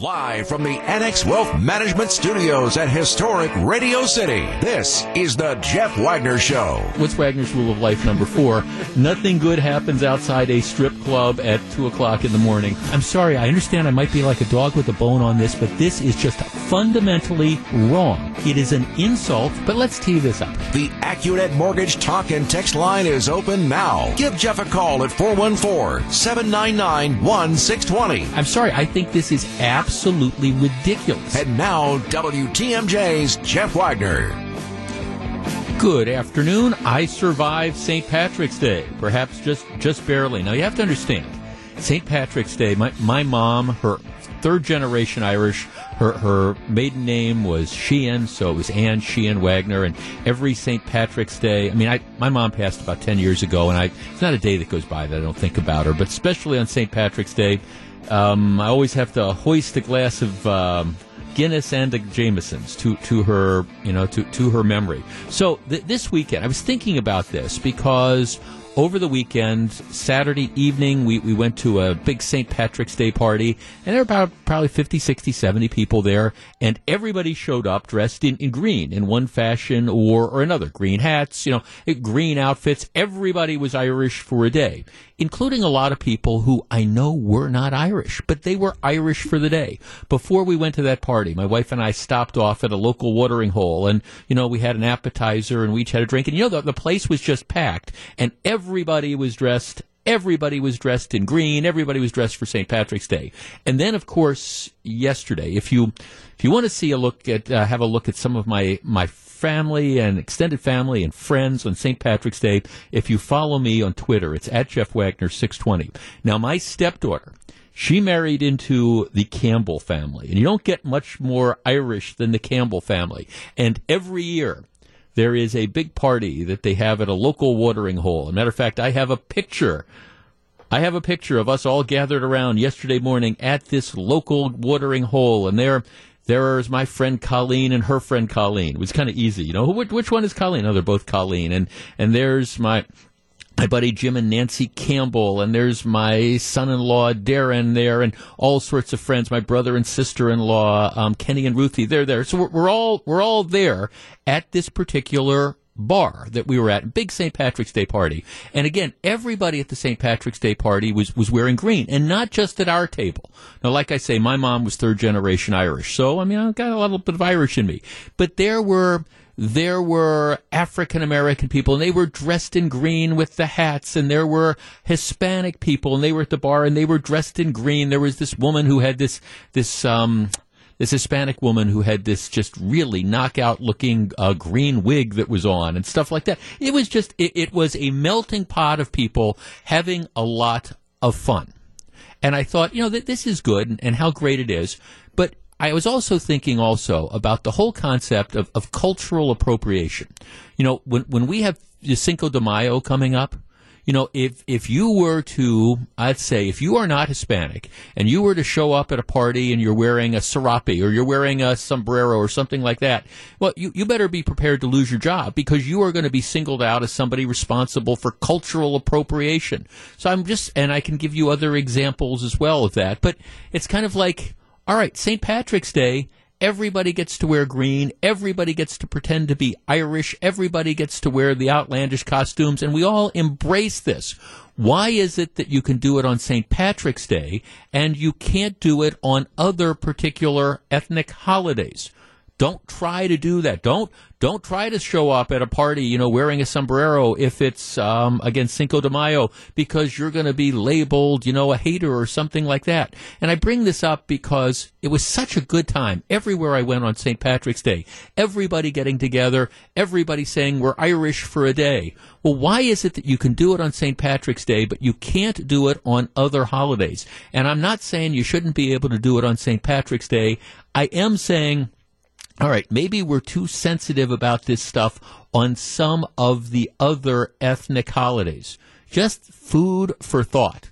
Live from the Annex Wealth Management Studios at historic Radio City, this is the Jeff Wagner Show. What's Wagner's rule of life number four? Nothing good happens outside a strip club at 2 o'clock in the morning. I'm sorry, I understand I might be like a dog with a bone on this, but this is just fundamentally wrong. It is an insult, but let's tee this up. The AccuNet Mortgage Talk and Text line is open now. Give Jeff a call at 414 799 1620. I'm sorry, I think this is absolutely ridiculous. And now, WTMJ's Jeff Wagner. Good afternoon. I survived St. Patrick's Day, perhaps just just barely. Now you have to understand, St. Patrick's Day. My my mom, her third generation Irish. Her her maiden name was Sheehan, so it was Anne Sheehan Wagner. And every St. Patrick's Day, I mean, I my mom passed about ten years ago, and I it's not a day that goes by that I don't think about her. But especially on St. Patrick's Day, um, I always have to hoist a glass of. Um, Guinness and the Jamesons to to her you know to to her memory. So th- this weekend, I was thinking about this because over the weekend, Saturday evening, we, we went to a big St. Patrick's Day party, and there were about probably 50, 60, 70 people there, and everybody showed up dressed in, in green in one fashion or, or another. Green hats, you know, green outfits. Everybody was Irish for a day, including a lot of people who I know were not Irish, but they were Irish for the day. Before we went to that party, my wife and I stopped off at a local watering hole, and, you know, we had an appetizer and we each had a drink, and, you know, the, the place was just packed, and everybody was dressed everybody was dressed in green. Everybody was dressed for St. Patrick's Day. And then, of course, yesterday, if you if you want to see a look at uh, have a look at some of my my family and extended family and friends on St. Patrick's Day, if you follow me on Twitter, it's at Jeff Wagner six twenty. Now, my stepdaughter. She married into the Campbell family, and you don't get much more Irish than the Campbell family. And every year, there is a big party that they have at a local watering hole. As a matter of fact, I have a picture. I have a picture of us all gathered around yesterday morning at this local watering hole, and there, there is my friend Colleen and her friend Colleen. It was kind of easy, you know. Which, which one is Colleen? Oh, they're both Colleen, and and there's my my buddy Jim and Nancy Campbell, and there's my son-in-law Darren there, and all sorts of friends. My brother and sister-in-law um, Kenny and Ruthie, they're there. So we're, we're all we're all there at this particular bar that we were at, big St. Patrick's Day party. And again, everybody at the St. Patrick's Day party was, was wearing green, and not just at our table. Now, like I say, my mom was third generation Irish, so I mean, I've got a little bit of Irish in me. But there were there were African American people and they were dressed in green with the hats and there were Hispanic people and they were at the bar and they were dressed in green. There was this woman who had this, this, um, this Hispanic woman who had this just really knockout looking uh, green wig that was on and stuff like that. It was just, it, it was a melting pot of people having a lot of fun. And I thought, you know, that this is good and, and how great it is. But I was also thinking also about the whole concept of, of cultural appropriation. You know, when, when we have Cinco de Mayo coming up, you know, if if you were to, I'd say, if you are not Hispanic and you were to show up at a party and you're wearing a serape or you're wearing a sombrero or something like that, well, you, you better be prepared to lose your job because you are going to be singled out as somebody responsible for cultural appropriation. So I'm just, and I can give you other examples as well of that, but it's kind of like, all right, St. Patrick's Day, everybody gets to wear green, everybody gets to pretend to be Irish, everybody gets to wear the outlandish costumes, and we all embrace this. Why is it that you can do it on St. Patrick's Day and you can't do it on other particular ethnic holidays? Don't try to do that. Don't don't try to show up at a party, you know, wearing a sombrero if it's um, against Cinco de Mayo because you're going to be labeled, you know, a hater or something like that. And I bring this up because it was such a good time everywhere I went on St. Patrick's Day. Everybody getting together, everybody saying we're Irish for a day. Well, why is it that you can do it on St. Patrick's Day, but you can't do it on other holidays? And I'm not saying you shouldn't be able to do it on St. Patrick's Day. I am saying all right, maybe we're too sensitive about this stuff on some of the other ethnic holidays. Just food for thought.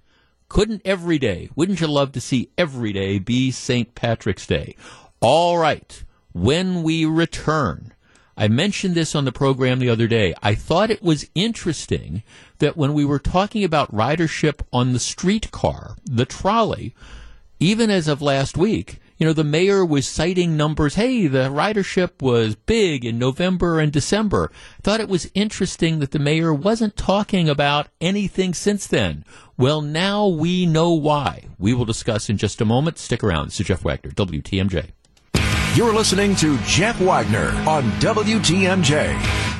Couldn't every day, wouldn't you love to see every day be St. Patrick's Day? All right, when we return, I mentioned this on the program the other day. I thought it was interesting that when we were talking about ridership on the streetcar, the trolley, even as of last week, you know, the mayor was citing numbers. Hey, the ridership was big in November and December. Thought it was interesting that the mayor wasn't talking about anything since then. Well, now we know why. We will discuss in just a moment. Stick around. This is Jeff Wagner, WTMJ. You're listening to Jeff Wagner on WTMJ.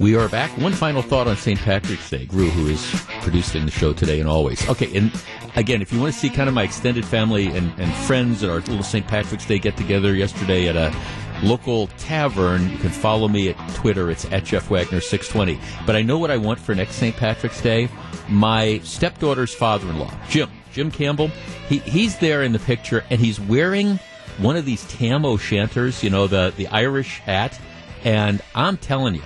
We are back. One final thought on St. Patrick's Day. Gru, who is producing the show today and always. Okay, and again, if you want to see kind of my extended family and, and friends at our little St. Patrick's Day get together yesterday at a local tavern, you can follow me at Twitter. It's at Jeff Wagner 620. But I know what I want for next St. Patrick's Day. My stepdaughter's father in law, Jim, Jim Campbell, he, he's there in the picture and he's wearing one of these tam o' shanters, you know, the, the Irish hat. And I'm telling you,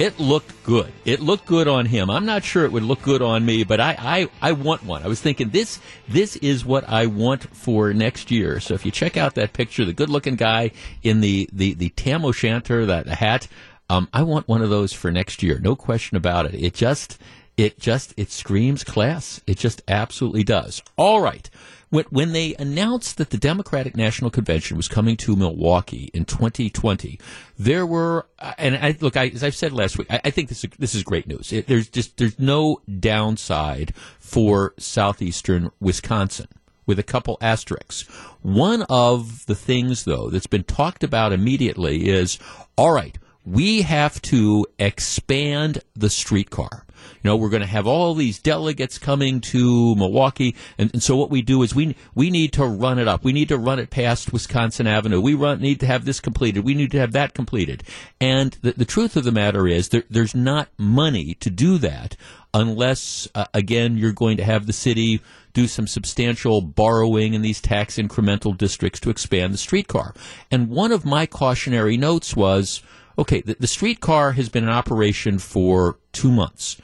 it looked good. It looked good on him. I'm not sure it would look good on me, but I, I, I want one. I was thinking this this is what I want for next year. So if you check out that picture, the good looking guy in the, the, the tam o' shanter, that hat, um, I want one of those for next year. No question about it. It just it just it screams class. It just absolutely does. All right. When, they announced that the Democratic National Convention was coming to Milwaukee in 2020, there were, uh, and I, look, I, as I've said last week, I, I think this is, this is great news. It, there's just there's no downside for southeastern Wisconsin with a couple asterisks. One of the things, though, that's been talked about immediately is all right, we have to expand the streetcar. You know, we're going to have all these delegates coming to Milwaukee, and, and, so what we do is we we need to run it up. We need to run it past Wisconsin Avenue. We run, need to have this completed. We need to have that completed. And the, the truth of the matter is, there, there's not money to do that unless, uh, again, you're going to have the city do some substantial borrowing in these tax incremental districts to expand the streetcar. And one of my cautionary notes was okay, the, the streetcar has been in operation for two months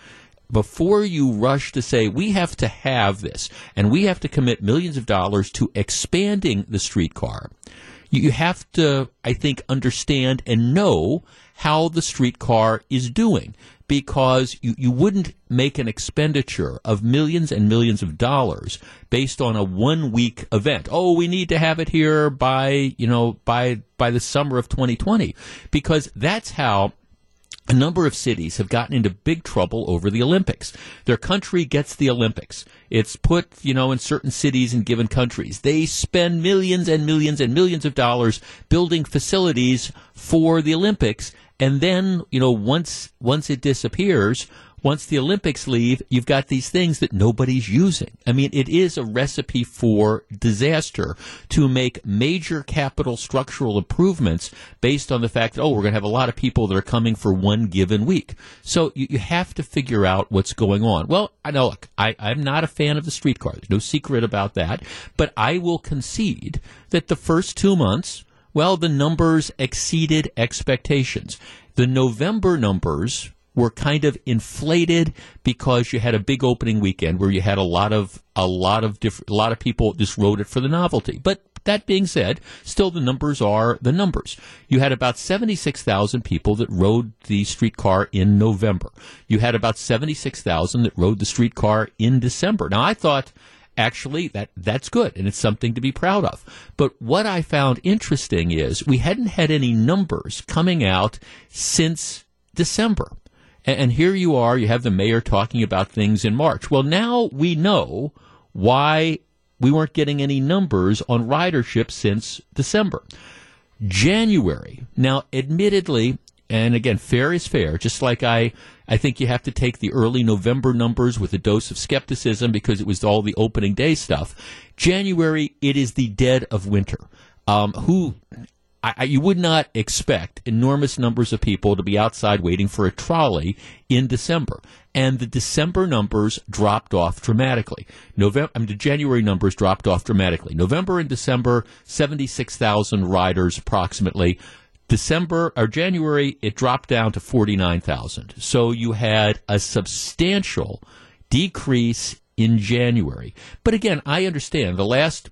before you rush to say we have to have this and we have to commit millions of dollars to expanding the streetcar, you have to, I think, understand and know how the streetcar is doing because you, you wouldn't make an expenditure of millions and millions of dollars based on a one week event. Oh, we need to have it here by, you know, by, by the summer of 2020 because that's how a number of cities have gotten into big trouble over the Olympics. Their country gets the Olympics. It's put, you know, in certain cities and given countries. They spend millions and millions and millions of dollars building facilities for the Olympics. And then, you know, once, once it disappears, once the Olympics leave, you've got these things that nobody's using. I mean, it is a recipe for disaster to make major capital structural improvements based on the fact that, oh, we're going to have a lot of people that are coming for one given week. So you, you have to figure out what's going on. Well, I know, look, I, I'm not a fan of the streetcar. There's no secret about that. But I will concede that the first two months, well, the numbers exceeded expectations. The November numbers were kind of inflated because you had a big opening weekend where you had a lot of a lot of different a lot of people just rode it for the novelty. But that being said, still the numbers are the numbers. You had about 76,000 people that rode the streetcar in November. You had about 76,000 that rode the streetcar in December. Now I thought actually that that's good and it's something to be proud of. But what I found interesting is we hadn't had any numbers coming out since December. And, and here you are, you have the mayor talking about things in March. Well, now we know why we weren't getting any numbers on ridership since December. January. Now, admittedly, and again, fair is fair, just like I, I think you have to take the early November numbers with a dose of skepticism because it was all the opening day stuff. January, it is the dead of winter. Um, who I, you would not expect enormous numbers of people to be outside waiting for a trolley in December. And the December numbers dropped off dramatically. November, I mean, the January numbers dropped off dramatically. November and December, 76,000 riders approximately. December or January, it dropped down to 49,000. So you had a substantial decrease in January. But again, I understand the last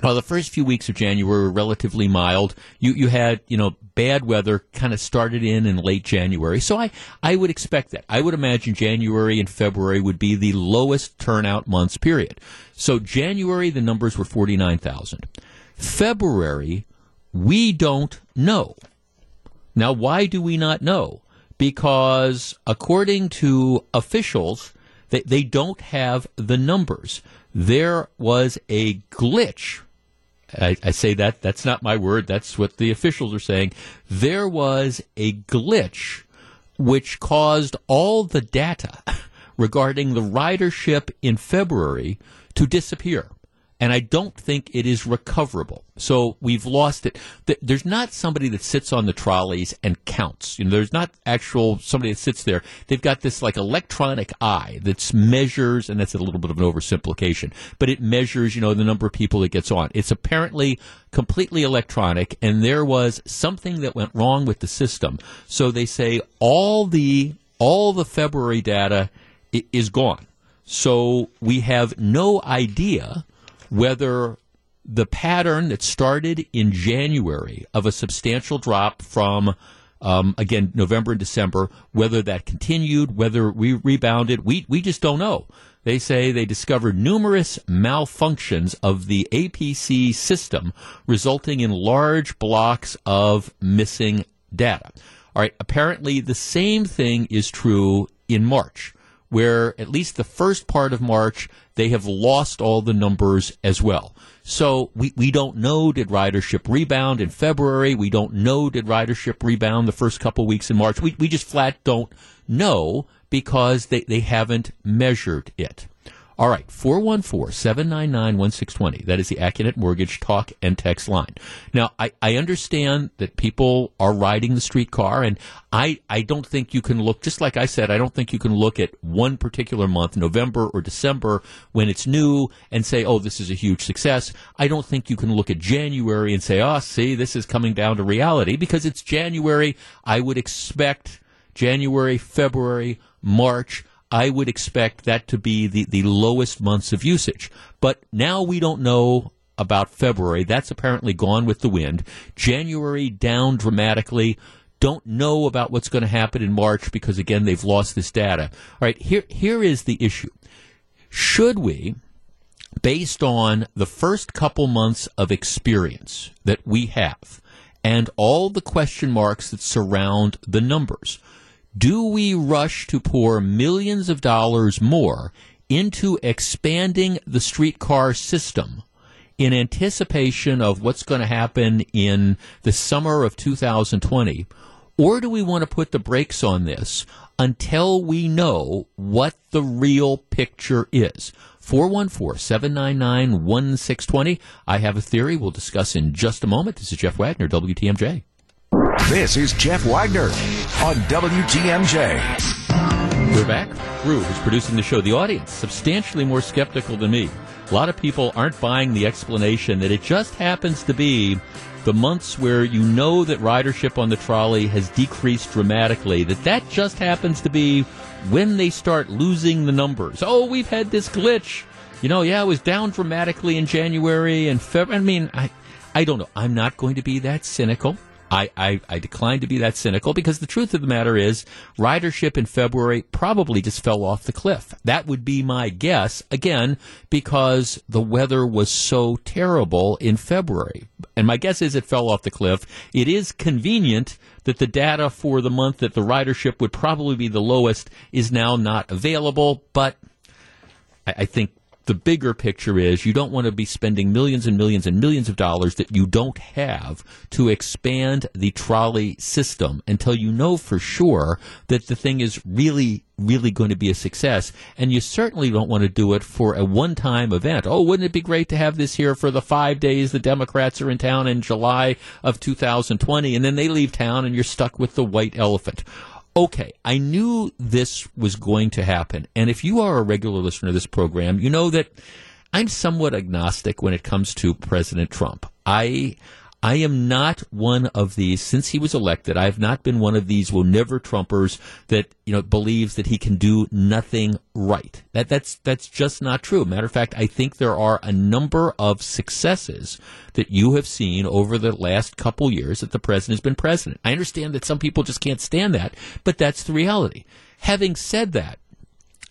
while the first few weeks of January were relatively mild, you, you had, you know, bad weather kind of started in in late January. So I, I would expect that. I would imagine January and February would be the lowest turnout months period. So January, the numbers were 49,000. February, we don't know. Now, why do we not know? Because according to officials, they, they don't have the numbers. There was a glitch I, I, say that that's not my word. That's what the officials are saying. There was a glitch which caused all the data regarding the ridership in February to disappear and I don't think it is recoverable. So we've lost it. There's not somebody that sits on the trolleys and counts. You know, there's not actual somebody that sits there. They've got this like electronic eye that measures, and that's a little bit of an oversimplification, but it measures, you know, the number of people that gets on. It's apparently completely electronic, and there was something that went wrong with the system. So they say all the all the February data is gone. So we have no idea whether the pattern that started in January of a substantial drop from um, again November and December, whether that continued, whether we rebounded, we we just don't know. They say they discovered numerous malfunctions of the APC system, resulting in large blocks of missing data. All right, apparently the same thing is true in March where at least the first part of March, they have lost all the numbers as well. So we, we don't know did ridership rebound in February. We don't know did ridership rebound the first couple weeks in March. We, we just flat don't know because they, they haven't measured it. All right, 414 799 1620. That is the Accunet Mortgage talk and text line. Now, I, I understand that people are riding the streetcar, and I, I don't think you can look, just like I said, I don't think you can look at one particular month, November or December, when it's new, and say, oh, this is a huge success. I don't think you can look at January and say, oh, see, this is coming down to reality, because it's January. I would expect January, February, March I would expect that to be the, the lowest months of usage. But now we don't know about February. That's apparently gone with the wind. January down dramatically. Don't know about what's going to happen in March because again they've lost this data. All right, here here is the issue. Should we based on the first couple months of experience that we have and all the question marks that surround the numbers, do we rush to pour millions of dollars more into expanding the streetcar system in anticipation of what's going to happen in the summer of 2020? Or do we want to put the brakes on this until we know what the real picture is? 414 799 1620. I have a theory we'll discuss in just a moment. This is Jeff Wagner, WTMJ. This is Jeff Wagner on WTMJ. We're back. Rue is producing the show. The audience, substantially more skeptical than me. A lot of people aren't buying the explanation that it just happens to be the months where you know that ridership on the trolley has decreased dramatically, that that just happens to be when they start losing the numbers. Oh, we've had this glitch. You know, yeah, it was down dramatically in January and February. I mean, I, I don't know. I'm not going to be that cynical. I, I, I decline to be that cynical because the truth of the matter is ridership in February probably just fell off the cliff. That would be my guess, again, because the weather was so terrible in February. And my guess is it fell off the cliff. It is convenient that the data for the month that the ridership would probably be the lowest is now not available, but I, I think the bigger picture is you don't want to be spending millions and millions and millions of dollars that you don't have to expand the trolley system until you know for sure that the thing is really really going to be a success. And you certainly don't want to do it for a one time event. Oh, wouldn't it be great to have this here for the five days the Democrats are in town in July of 2020 and then they leave town and you're stuck with the white elephant okay, I knew this was going to happen. And if you are a regular listener to this program, you know that I'm somewhat agnostic when it comes to President Trump. I I am not one of these since he was elected. I have not been one of these will never Trumpers that you know believes that he can do nothing right. That that's that's just not true. Matter of fact, I think there are a number of successes that you have seen over the last couple years that the president has been president. I understand that some people just can't stand that, but that's the reality. Having said that,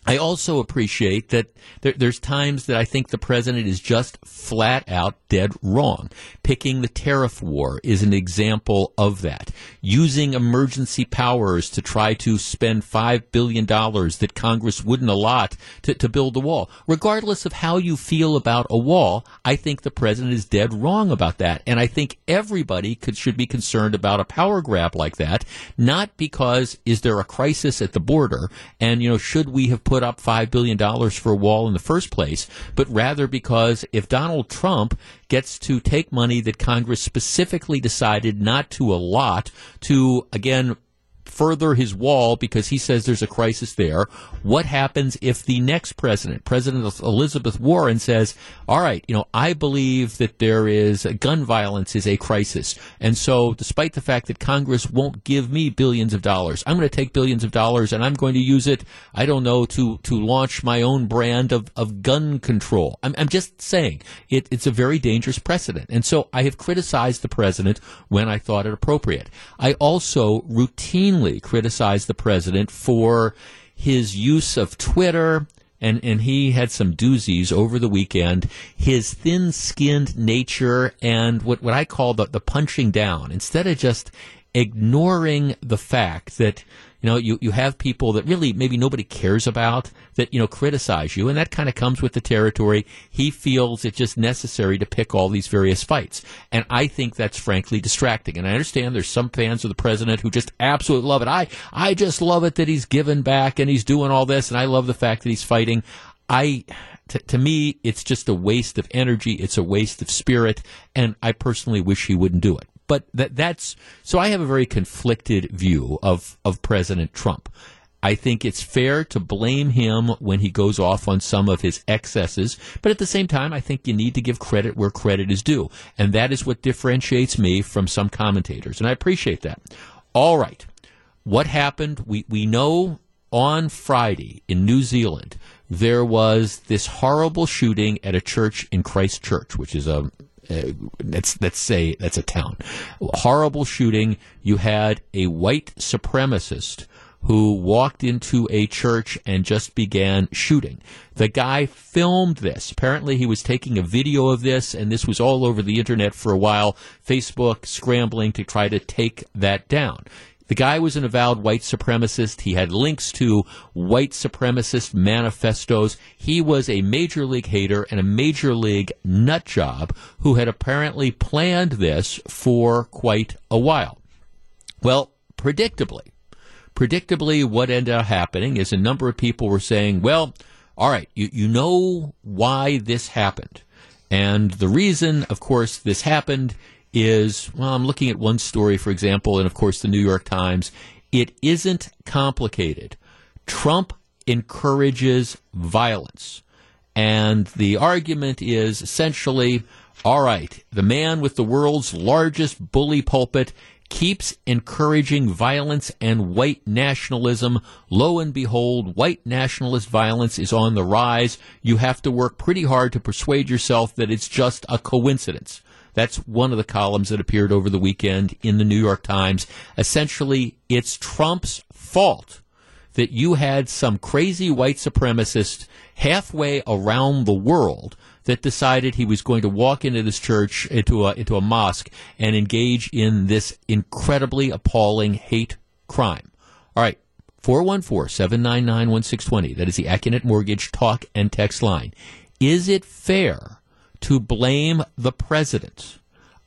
I also appreciate that there, there's times that I think the president is just flat out dead wrong. Picking the tariff war is an example of that. Using emergency powers to try to spend $5 billion that Congress wouldn't allot to, to build a wall. Regardless of how you feel about a wall, I think the president is dead wrong about that. And I think everybody could, should be concerned about a power grab like that, not because is there a crisis at the border and, you know, should we have put put up $5 billion for a wall in the first place, but rather because if Donald Trump gets to take money that Congress specifically decided not to allot to, again, further his wall because he says there's a crisis there. What happens if the next president, President Elizabeth Warren, says, all right, you know, I believe that there is gun violence is a crisis. And so despite the fact that Congress won't give me billions of dollars, I'm going to take billions of dollars and I'm going to use it, I don't know, to, to launch my own brand of, of gun control. I'm, I'm just saying it, it's a very dangerous precedent. And so I have criticized the president when I thought it appropriate. I also routinely routinely criticized the president for his use of Twitter, and, and he had some doozies over the weekend. His thin skinned nature and what, what I call the, the punching down, instead of just ignoring the fact that you know, you, you have people that really maybe nobody cares about that, you know, criticize you, and that kind of comes with the territory. He feels it's just necessary to pick all these various fights. And I think that's frankly distracting. And I understand there's some fans of the president who just absolutely love it. I, I just love it that he's given back and he's doing all this, and I love the fact that he's fighting. I, to, to, me, it's just a waste of energy. It's a waste of spirit, and I personally wish he wouldn't do it. But that that's so I have a very conflicted view of of President Trump. I think it's fair to blame him when he goes off on some of his excesses, but at the same time, I think you need to give credit where credit is due. And that is what differentiates me from some commentators. And I appreciate that. All right. What happened? We, we know on Friday in New Zealand, there was this horrible shooting at a church in Christchurch, which is a Uh, let's let's say that's a town. Horrible shooting. You had a white supremacist who walked into a church and just began shooting. The guy filmed this. Apparently, he was taking a video of this, and this was all over the internet for a while. Facebook scrambling to try to take that down. The guy was an avowed white supremacist. He had links to white supremacist manifestos. He was a major league hater and a major league nut job who had apparently planned this for quite a while. Well, predictably, predictably, what ended up happening is a number of people were saying, well, all right, you, you know why this happened. And the reason, of course, this happened is, well, I'm looking at one story, for example, and of course the New York Times. It isn't complicated. Trump encourages violence. And the argument is essentially all right, the man with the world's largest bully pulpit keeps encouraging violence and white nationalism. Lo and behold, white nationalist violence is on the rise. You have to work pretty hard to persuade yourself that it's just a coincidence. That's one of the columns that appeared over the weekend in the New York Times. Essentially, it's Trump's fault that you had some crazy white supremacist halfway around the world that decided he was going to walk into this church, into a, into a mosque, and engage in this incredibly appalling hate crime. All right. 414-799-1620. That is the Accunet Mortgage talk and text line. Is it fair to blame the president,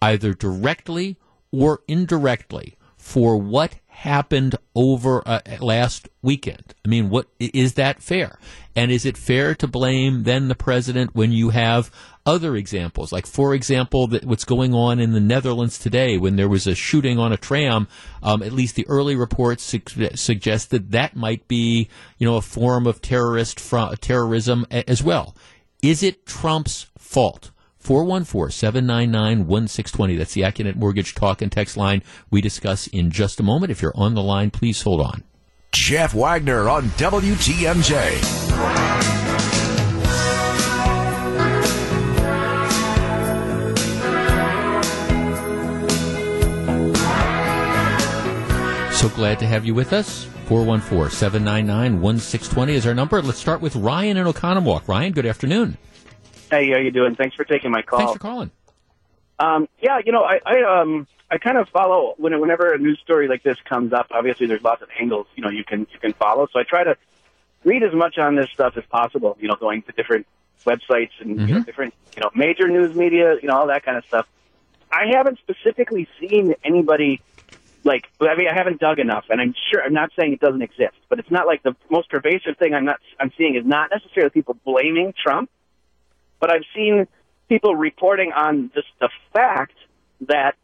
either directly or indirectly, for what happened over uh, last weekend. I mean, what is that fair? And is it fair to blame then the president when you have other examples, like for example, that what's going on in the Netherlands today when there was a shooting on a tram? Um, at least the early reports su- suggested that might be, you know, a form of terrorist fr- terrorism a- as well. Is it Trump's fault 414 799 1620. That's the Accunet Mortgage Talk and Text line we discuss in just a moment. If you're on the line, please hold on. Jeff Wagner on WTMJ. So glad to have you with us. 414 799 1620 is our number. Let's start with Ryan in Oconomowoc. Ryan, good afternoon. Hey, how you doing? Thanks for taking my call. Thanks for calling. Um, yeah, you know, I, I um I kind of follow when whenever a news story like this comes up. Obviously, there's lots of angles you know you can you can follow. So I try to read as much on this stuff as possible. You know, going to different websites and mm-hmm. you know, different you know major news media, you know, all that kind of stuff. I haven't specifically seen anybody like I mean I haven't dug enough, and I'm sure I'm not saying it doesn't exist, but it's not like the most pervasive thing I'm not I'm seeing is not necessarily people blaming Trump, but I've seen people reporting on just the fact that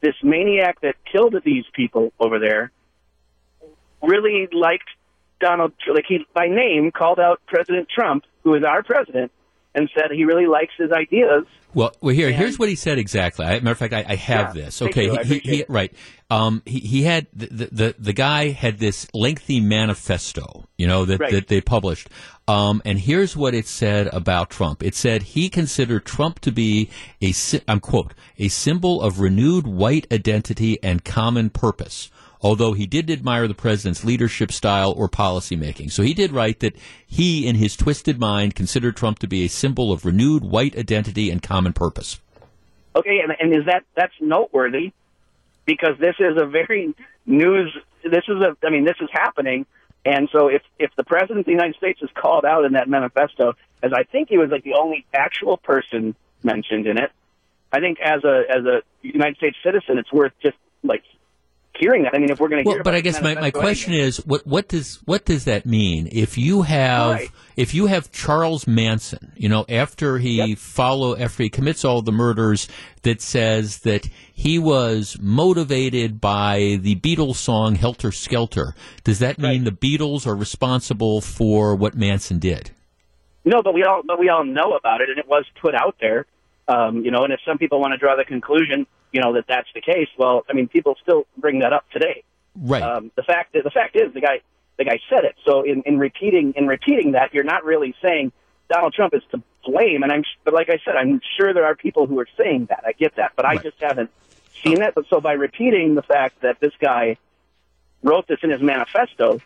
this maniac that killed these people over there really liked Donald, like he by name called out President Trump, who is our president, and said he really likes his ideas. Well, well here, and, here's what he said exactly. I, matter of fact, I, I have yeah, this. Okay, he, he, right. Um, he, he had the, the the guy had this lengthy manifesto, you know, that, right. that they published. Um, and here's what it said about Trump. It said he considered Trump to be a, I'm quote, a symbol of renewed white identity and common purpose although he did admire the president's leadership style or policymaking. So he did write that he, in his twisted mind, considered Trump to be a symbol of renewed white identity and common purpose. Okay, and, and is that that's noteworthy because this is a very news. This is a. I mean, this is happening. And so, if if the president of the United States is called out in that manifesto, as I think he was like the only actual person mentioned in it, I think as a as a United States citizen, it's worth just like hearing that. I mean, if we're going to well, but I guess my, my question is, what what does what does that mean? If you have right. if you have Charles Manson, you know, after he yep. follow after he commits all the murders, that says that he was motivated by the Beatles song "Helter Skelter." Does that mean right. the Beatles are responsible for what Manson did? No, but we all but we all know about it, and it was put out there. Um, you know, and if some people want to draw the conclusion you know that that's the case. Well, I mean, people still bring that up today. Right. Um, the fact the fact is the guy the guy said it. So in, in repeating in repeating that, you're not really saying Donald Trump is to blame. And I'm but like I said, I'm sure there are people who are saying that. I get that, but right. I just haven't seen it. But so by repeating the fact that this guy wrote this in his manifesto,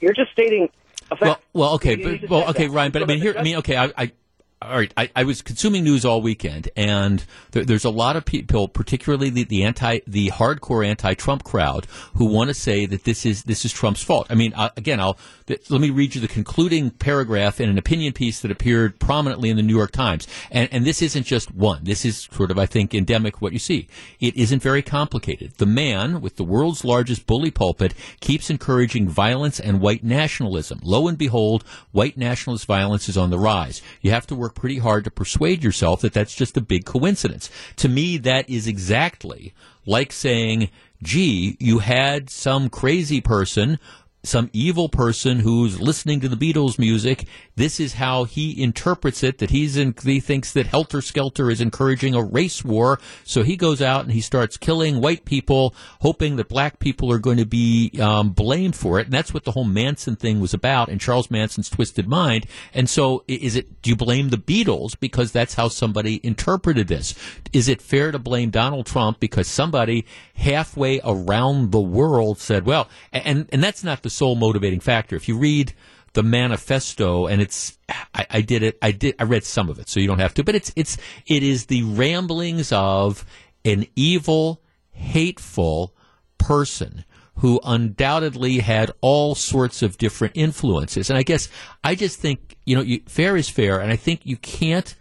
you're just stating. A fact well, well, okay, but, well, okay, Ryan, but I mean, here, I mean, okay, I, I all right, I, I, was consuming news all weekend, and there, there's a lot of people, particularly the, the anti, the hardcore anti-Trump crowd, who want to say that this is this is Trump's fault. I mean, again, I'll let me read you the concluding paragraph in an opinion piece that appeared prominently in the New York Times, and, and this isn't just one. This is sort of, I think, endemic what you see. It isn't very complicated. The man with the world's largest bully pulpit keeps encouraging violence and white nationalism. Lo and behold, white nationalist violence is on the rise. You have to work work pretty hard to persuade yourself that that's just a big coincidence. To me, that is exactly like saying, gee, you had some crazy person some evil person who's listening to the Beatles music. This is how he interprets it. That he's in, he thinks that Helter Skelter is encouraging a race war. So he goes out and he starts killing white people, hoping that black people are going to be um, blamed for it. And that's what the whole Manson thing was about in Charles Manson's twisted mind. And so, is it? Do you blame the Beatles because that's how somebody interpreted this? Is it fair to blame Donald Trump because somebody halfway around the world said, "Well," and and that's not the sole motivating factor. If you read the manifesto, and it's I, I, did it. I did. I read some of it, so you don't have to. But it's it's it is the ramblings of an evil, hateful person who undoubtedly had all sorts of different influences. And I guess I just think you know, you, fair is fair, and I think you can't.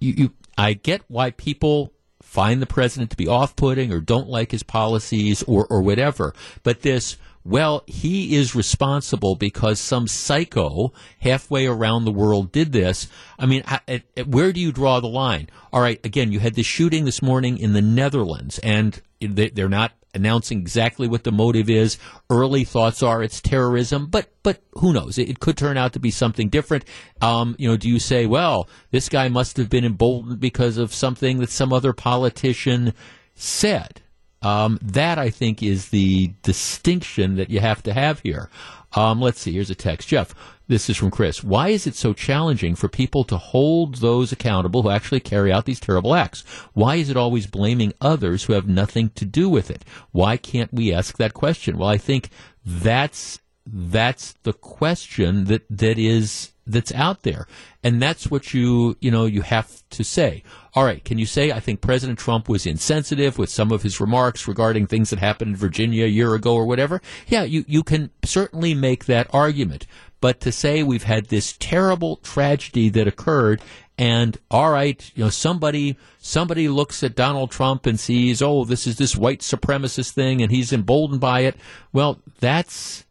You, you I get why people find the president to be off-putting or don't like his policies or or whatever, but this well, he is responsible because some psycho halfway around the world did this. I mean, where do you draw the line? All right, again, you had the shooting this morning in the Netherlands, and they're not announcing exactly what the motive is. Early thoughts are it's terrorism, but but who knows? It, it could turn out to be something different. Um, you know, do you say, well, this guy must have been emboldened because of something that some other politician said? Um, that I think is the distinction that you have to have here. Um, let's see. Here's a text, Jeff. This is from Chris. Why is it so challenging for people to hold those accountable who actually carry out these terrible acts? Why is it always blaming others who have nothing to do with it? Why can't we ask that question? Well, I think that's that's the question that that is that's out there. And that's what you you know you have to say. All right can you say i think president trump was insensitive with some of his remarks regarding things that happened in virginia a year ago or whatever? Yeah you you can certainly make that argument. But to say we've had this terrible tragedy that occurred and all right, you know, somebody somebody looks at Donald Trump and sees, oh, this is this white supremacist thing, and he's emboldened by it. Well, that's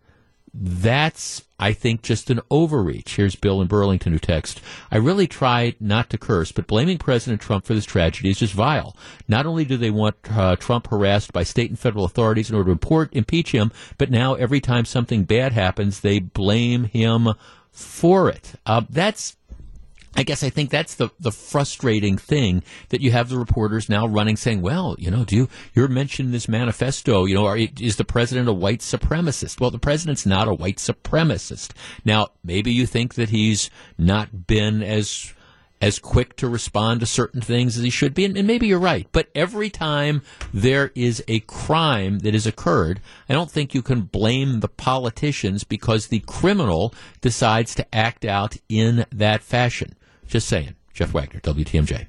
that's, I think, just an overreach. Here's Bill in Burlington who text. I really tried not to curse, but blaming President Trump for this tragedy is just vile. Not only do they want uh, Trump harassed by state and federal authorities in order to import, impeach him, but now every time something bad happens, they blame him for it. Uh, that's I guess I think that's the, the frustrating thing that you have the reporters now running saying, well, you know, do you, you're mentioning this manifesto, you know, are, is the president a white supremacist? Well, the president's not a white supremacist. Now, maybe you think that he's not been as, as quick to respond to certain things as he should be, and, and maybe you're right. But every time there is a crime that has occurred, I don't think you can blame the politicians because the criminal decides to act out in that fashion. Just saying. Jeff Wagner, WTMJ.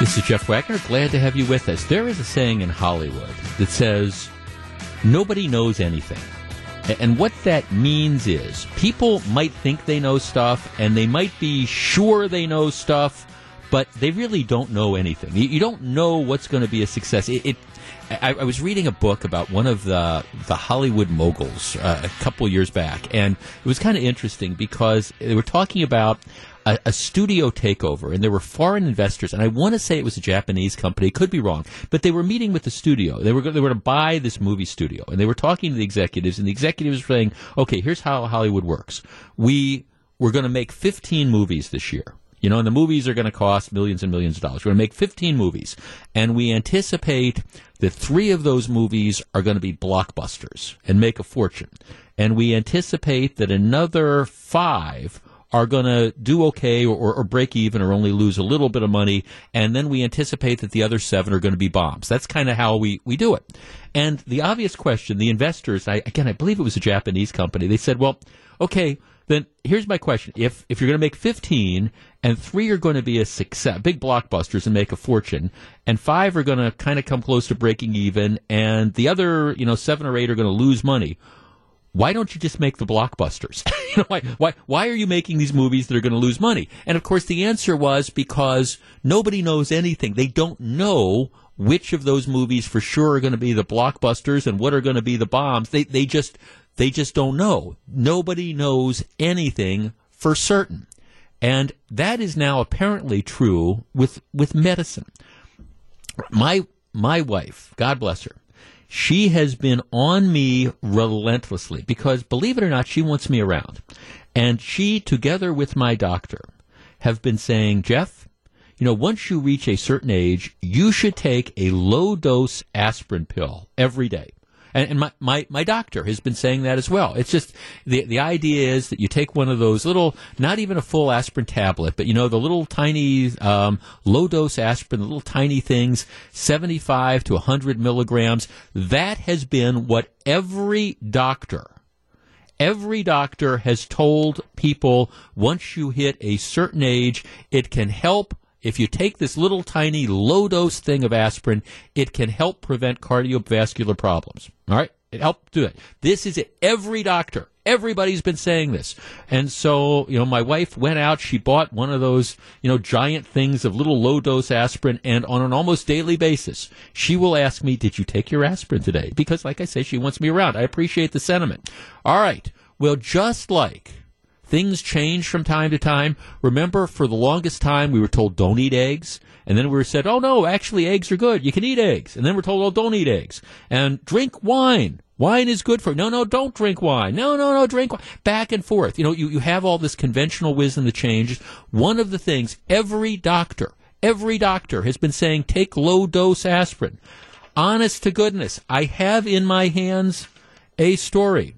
This is Jeff Wagner. Glad to have you with us. There is a saying in Hollywood that says, nobody knows anything. And what that means is people might think they know stuff and they might be sure they know stuff, but they really don't know anything. You, don't know what's going to be a success. It, it I, I, was reading a book about one of the the Hollywood moguls uh, a couple years back, and it was kind of interesting because they were talking about a, a, studio takeover, and there were foreign investors, and I want to say it was a Japanese company, could be wrong, but they were meeting with the studio. They were they were to buy this movie studio, and they were talking to the executives, and the executives were saying, "Okay, here's how Hollywood works. We we're going to make 15 movies this year." You know, and the movies are going to cost millions and millions of dollars. We're going to make 15 movies, and we anticipate that three of those movies are going to be blockbusters and make a fortune. And we anticipate that another five are going to do okay or, or, break even or only lose a little bit of money. And then we anticipate that the other seven are going to be bombs. That's kind of how we, we do it. And the obvious question, the investors, I, again, I believe it was a Japanese company, they said, well, okay, then here's my question. If, if you're going to make 15 and three are going to be a success, big blockbusters and make a fortune, and five are going to kind of come close to breaking even, and the other, you know, seven or eight are going to lose money. Why don't you just make the blockbusters? you know, why, why, why are you making these movies that are going to lose money? And of course, the answer was because nobody knows anything. They don't know which of those movies for sure are going to be the blockbusters and what are going to be the bombs. They, they just, they just don't know. Nobody knows anything for certain. And that is now apparently true with, with medicine. My, my wife, God bless her, she has been on me relentlessly because, believe it or not, she wants me around. And she, together with my doctor, have been saying, Jeff, you know, once you reach a certain age, you should take a low dose aspirin pill every day. And, and my, my, my doctor has been saying that as well. It's just the, the idea is that you take one of those little, not even a full aspirin tablet, but you know, the little tiny, um, low dose aspirin, the little tiny things, 75 to 100 milligrams. That has been what every doctor every doctor has told people once you hit a certain age, it can help if you take this little tiny low dose thing of aspirin, it can help prevent cardiovascular problems. All right? It helped do it. This is it. Every doctor, everybody's been saying this. And so, you know, my wife went out, she bought one of those, you know, giant things of little low dose aspirin, and on an almost daily basis, she will ask me, Did you take your aspirin today? Because, like I say, she wants me around. I appreciate the sentiment. All right. Well, just like Things change from time to time. Remember, for the longest time, we were told don't eat eggs. And then we were said, oh no, actually eggs are good. You can eat eggs. And then we're told, oh, don't eat eggs. And drink wine. Wine is good for. No, no, don't drink wine. No, no, no, drink wine. Back and forth. You know, you, you have all this conventional wisdom that changes. One of the things every doctor, every doctor has been saying, take low dose aspirin. Honest to goodness, I have in my hands a story.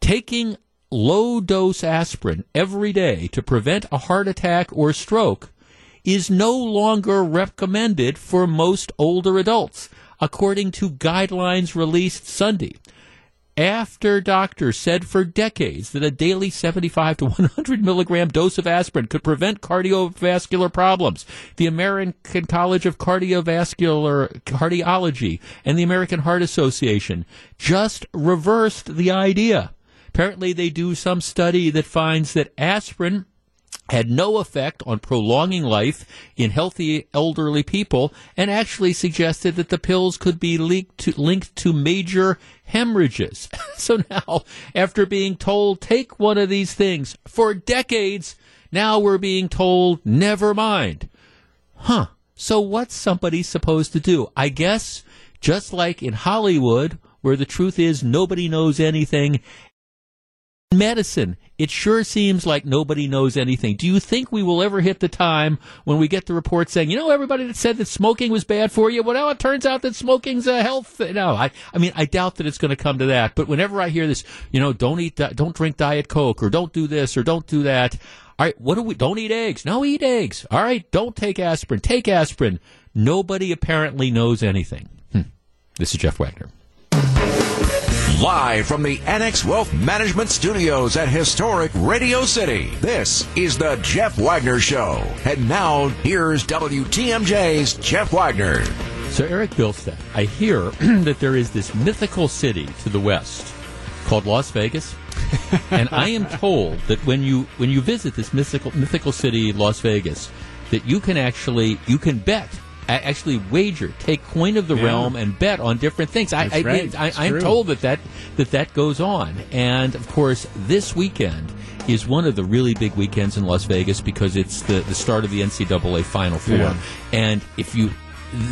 Taking low dose aspirin every day to prevent a heart attack or stroke is no longer recommended for most older adults, according to guidelines released Sunday. After doctors said for decades that a daily 75 to 100 milligram dose of aspirin could prevent cardiovascular problems, the American College of Cardiovascular Cardiology and the American Heart Association just reversed the idea. Apparently, they do some study that finds that aspirin had no effect on prolonging life in healthy elderly people and actually suggested that the pills could be linked to, linked to major hemorrhages. so now, after being told, take one of these things for decades, now we're being told, never mind. Huh. So what's somebody supposed to do? I guess, just like in Hollywood, where the truth is nobody knows anything, medicine, it sure seems like nobody knows anything. Do you think we will ever hit the time when we get the report saying, you know, everybody that said that smoking was bad for you, well, now it turns out that smoking's a health. No, I, I mean, I doubt that it's going to come to that. But whenever I hear this, you know, don't eat, don't drink Diet Coke or don't do this or don't do that. All right, what do we, don't eat eggs. No, eat eggs. All right, don't take aspirin. Take aspirin. Nobody apparently knows anything. Hmm. This is Jeff Wagner. Live from the Annex Wealth Management Studios at historic Radio City, this is the Jeff Wagner Show. And now, here's WTMJ's Jeff Wagner. So, Eric Bilstead, I hear that there is this mythical city to the west called Las Vegas. and I am told that when you when you visit this mythical mythical city, Las Vegas, that you can actually you can bet actually wager, take coin of the yeah. realm, and bet on different things. I, I, right. I, am told that, that that that goes on, and of course, this weekend is one of the really big weekends in Las Vegas because it's the the start of the NCAA Final Four, yeah. and if you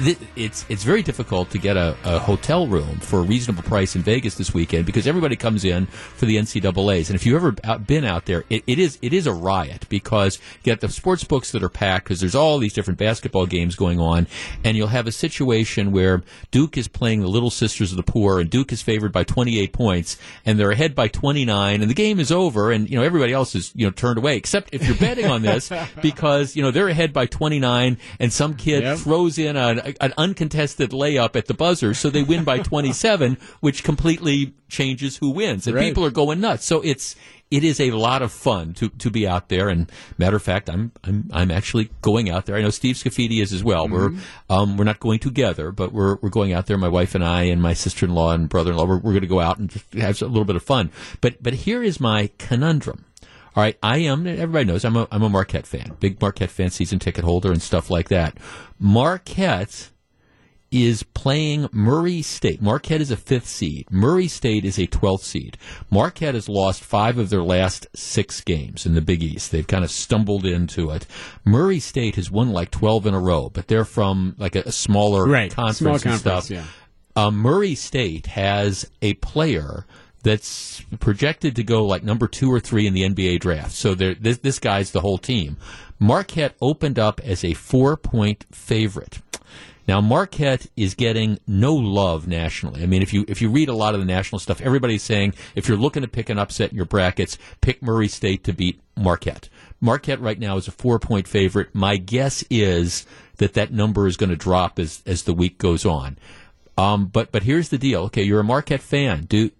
th- it's it's very difficult to get a, a, hotel room for a reasonable price in Vegas this weekend because everybody comes in for the NCAA's. And if you've ever out, been out there, it, it is it is a riot because you get the sports books that are packed because there's all these different basketball games going on, and you'll have a situation where Duke is playing the Little Sisters of the Poor, and Duke is favored by 28 points, and they're ahead by 29, and the game is over, and you know everybody else is you know turned away except if you're betting on this because you know they're ahead by 29, and some kid yep. throws in a an, an uncontested layup at the buzzer, so they win by 27, which completely changes who wins, and right. people are going nuts. So it's it is a lot of fun to, to be out there. And matter of fact, I'm I'm I'm actually going out there. I know Steve Scaffidi is as well. Mm-hmm. We're um, we're not going together, but we're we're going out there. My wife and I and my sister in law and brother in law. We're, we're going to go out and just have a little bit of fun. But but here is my conundrum. All right, I am. Everybody knows I'm a I'm a Marquette fan, big Marquette fan, season ticket holder, and stuff like that. Marquette is playing Murray State. Marquette is a fifth seed. Murray State is a 12th seed. Marquette has lost five of their last six games in the Big East. They've kind of stumbled into it. Murray State has won like 12 in a row, but they're from like a, a smaller right. conference Small and conference, stuff. Yeah. Uh, Murray State has a player that's projected to go like number two or three in the NBA draft. So this, this guy's the whole team. Marquette opened up as a four point favorite. Now Marquette is getting no love nationally. I mean, if you if you read a lot of the national stuff, everybody's saying if you're looking to pick an upset in your brackets, pick Murray State to beat Marquette. Marquette right now is a four point favorite. My guess is that that number is going to drop as as the week goes on. Um, but but here's the deal. Okay, you're a Marquette fan. Do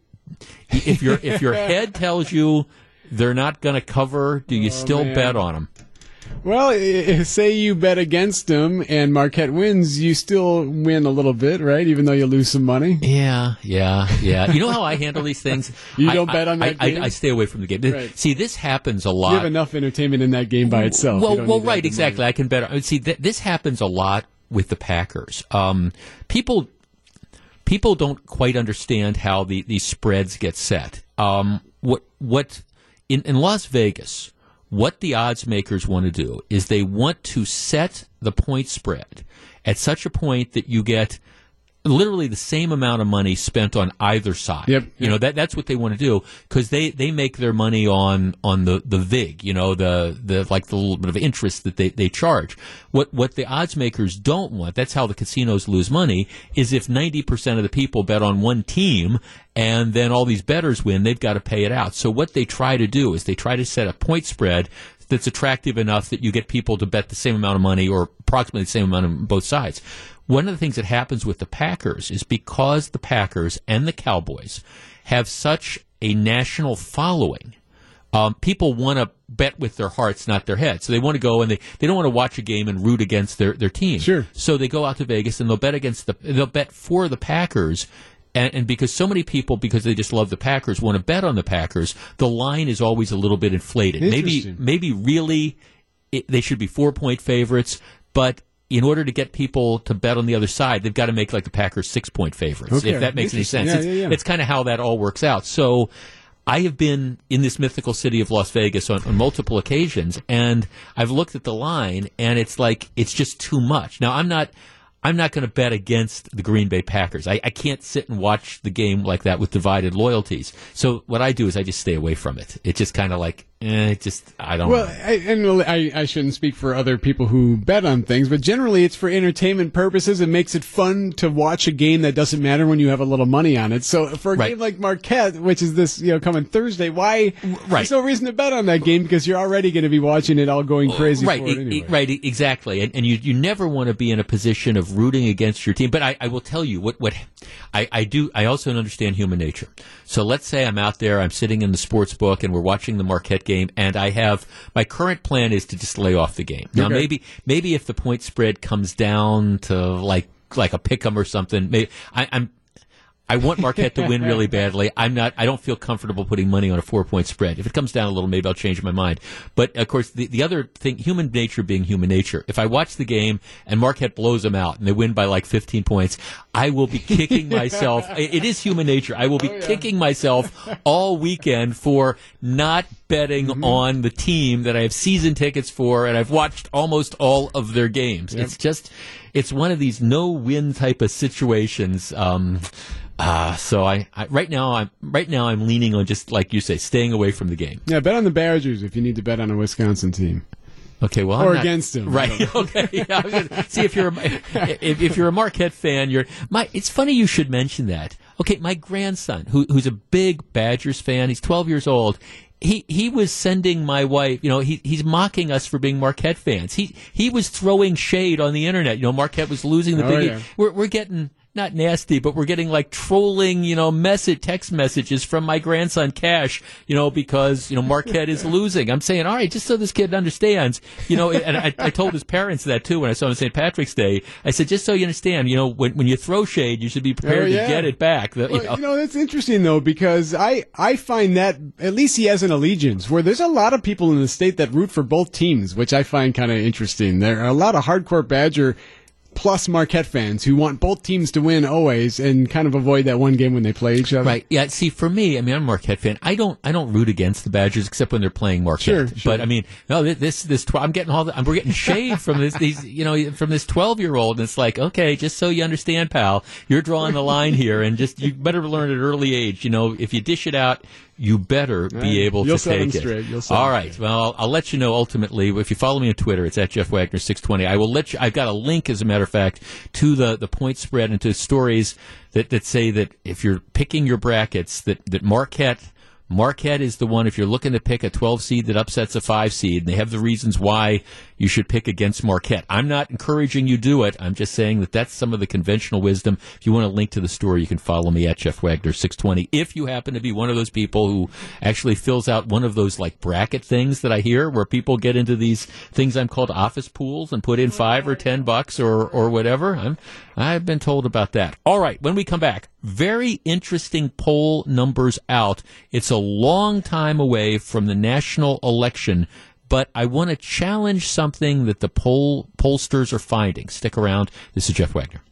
if your if your head tells you they're not going to cover, do you oh, still man. bet on them? Well, say you bet against them and Marquette wins, you still win a little bit, right? Even though you lose some money. Yeah, yeah, yeah. You know how I handle these things? you don't I, bet on that I, game? I, I, stay away from the game. Right. See, this happens a lot. You have enough entertainment in that game by itself. Well, well, right, exactly. Money. I can bet. See, th- this happens a lot with the Packers. Um, people people don't quite understand how the, these spreads get set. Um, what what in, in Las Vegas, what the odds makers want to do is they want to set the point spread at such a point that you get literally the same amount of money spent on either side. Yep, You know that that's what they want to do because they, they make their money on on the, the vig. You know the the like the little bit of interest that they, they charge. What what the odds makers don't want. That's how the casinos lose money. Is if ninety percent of the people bet on one team and then all these bettors win, they've got to pay it out. So what they try to do is they try to set a point spread that's attractive enough that you get people to bet the same amount of money or approximately the same amount on both sides. One of the things that happens with the Packers is because the Packers and the Cowboys have such a national following. Um, people want to bet with their hearts, not their heads. So they want to go and they, they don't want to watch a game and root against their, their team. Sure. So they go out to Vegas and they'll bet against the they'll bet for the Packers. And, and because so many people, because they just love the Packers, want to bet on the Packers, the line is always a little bit inflated. Maybe maybe really it, they should be four point favorites, but in order to get people to bet on the other side, they've got to make like the Packers six point favorites. Okay. If that makes any sense, Yeah, it's, yeah, yeah. it's kind of how that all works out. So. I have been in this mythical city of Las Vegas on, on multiple occasions, and I've looked at the line, and it's like it's just too much. Now, I'm not, I'm not going to bet against the Green Bay Packers. I, I can't sit and watch the game like that with divided loyalties. So what I do is I just stay away from it. It's just kind of like, eh, it just I don't. Well. I, and I, I shouldn't speak for other people who bet on things, but generally it's for entertainment purposes. It makes it fun to watch a game that doesn't matter when you have a little money on it. So for a Right. game like Marquette, which is this, you know, coming Thursday, why? Right. There's no reason to bet on that game because you're already going to be watching it all going crazy right, for it anyway. right, exactly. And, and you, you never want to be in a position of rooting against your team. But I, I will tell you what, what I, I do. I also understand human nature. So let's say I'm out there, I'm sitting in the sports book, and we're watching the Marquette game, and I have my current plan is to just lay off the game. Now, Okay. maybe maybe if the point spread comes down to like like a pick 'em or something, maybe I, I'm. I want Marquette to win really badly. I'm not. I don't feel comfortable putting money on a four point spread. If it comes down a little, maybe I'll change my mind. But of course, the, the other thing, human nature being human nature. If I watch the game and Marquette blows them out and they win by like 15 points, I will be kicking myself. It- is human nature. I will be kicking myself all weekend for not betting on the team that I have season tickets for and I've watched almost all of their games. It's just, it's one of these no win type of situations. Um, uh, so I, I right now I'm right now I'm leaning on just like you say, staying away from the game. Yeah, bet on the Badgers if you need to bet on a Wisconsin team. Okay, well, I'm Or not- against him. right? Okay, yeah, gonna- see if you're a, if, if you're a Marquette fan, you're my. It's funny you should mention that. Okay, my grandson, who, who's a big Badgers fan, he's 12 years old. He he was sending my wife, you know, he he's mocking us for being Marquette fans. He he was throwing shade on the internet. You know, Marquette was losing the Oh, big. yeah. We're we're getting not nasty, but we're getting like trolling, you know, message text messages from my grandson Cash, you know, because you know Marquette is losing. I'm saying, all right, just so this kid understands, you know, and I, I told his parents that too when I saw him on St. Patrick's Day. I said, just so you understand, you know, when when you throw shade, you should be prepared Oh, yeah. to get it back. The- you know. you know, that's interesting though because I I find that at least he has an allegiance where there's a lot of people in the state that root for both teams, which I find kind of interesting. There are a lot of hardcore Badger plus Marquette fans who want both teams to win always and kind of avoid that one game when they play each other. Right. Yeah. See, for me, I mean, I'm a Marquette fan. I don't, I don't root against the Badgers except when they're playing Marquette. Sure, sure. But I mean, no, this, this, tw- I'm getting all the, I'm, we're getting shade from this, these, you know, from this 12 year old. And it's like, okay, just so you understand, pal, you're drawing the line here, and just you better learn at an early age. You know, if you dish it out. You better be able You'll to set 'em take it. straight. You'll set All 'em right. Well, I'll, I'll let you know ultimately if you follow me on Twitter. It's at Jeff Wagner six twenty. I will let you. I've got a link, as a matter of fact, to the the point spread and to stories that that say that if you're picking your brackets, that that Marquette. Marquette is the one, if you're looking to pick a 12 seed that upsets a 5 seed, and they have the reasons why you should pick against Marquette. I'm not encouraging you do it. I'm just saying that that's some of the conventional wisdom. If you want to link to the story, you can follow me at Jeff Wagner 620. If you happen to be one of those people who actually fills out one of those like bracket things that I hear where people get into these things I'm called office pools and put in five or ten bucks or, or whatever, I'm, I've been told about that. All right. When we come back, very interesting poll numbers out. It's a long time away from the national election, but I want to challenge something that the poll pollsters are finding. Stick around. This is Jeff Wagner.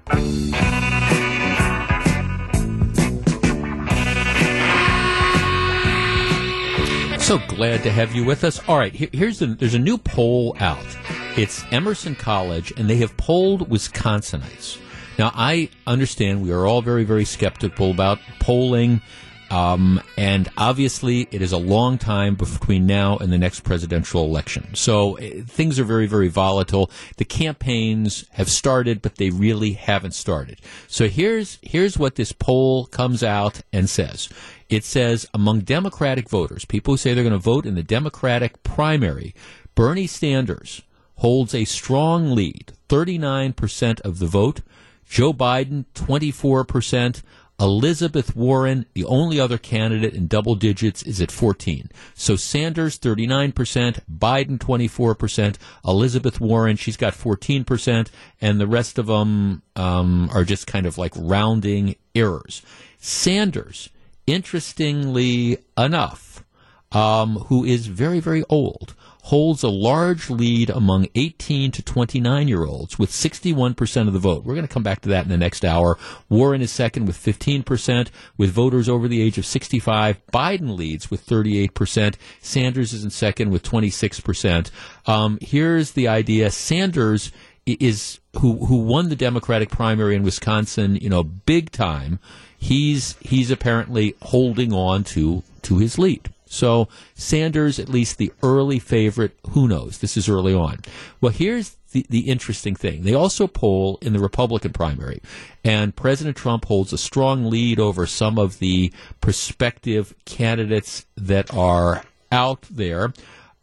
So glad to have you with us. All right, here, here's the, there's a new poll out. It's Emerson College, and they have polled Wisconsinites. Now, I understand we are all very, very skeptical about polling. Um, and obviously, it is a long time between now and the next presidential election. So uh, things are very, very volatile. The campaigns have started, but they really haven't started. So here's here's what this poll comes out and says. It says among Democratic voters, people who say they're going to vote in the Democratic primary, Bernie Sanders holds a strong lead, 39% of the vote. Joe Biden, 24%. Elizabeth Warren, the only other candidate in double digits, is at 14. So Sanders, 39%, Biden, 24%, Elizabeth Warren, she's got 14%, and the rest of them um, are just kind of like rounding errors. Sanders, interestingly enough, um, who is very, very old, holds a large lead among 18 to 29 year olds with 61% of the vote. We're going to come back to that in the next hour. Warren is second with 15%, with voters over the age of 65. Biden leads with 38%. Sanders is in second with 26%. Um, here's the idea Sanders is who who won the Democratic primary in Wisconsin, you know, big time. He's he's apparently holding on to to his lead. So Sanders, at least the early favorite. Who knows? This is early on. Well, here's the, the interesting thing. They also poll in the Republican primary, and President Trump holds a strong lead over some of the prospective candidates that are out there.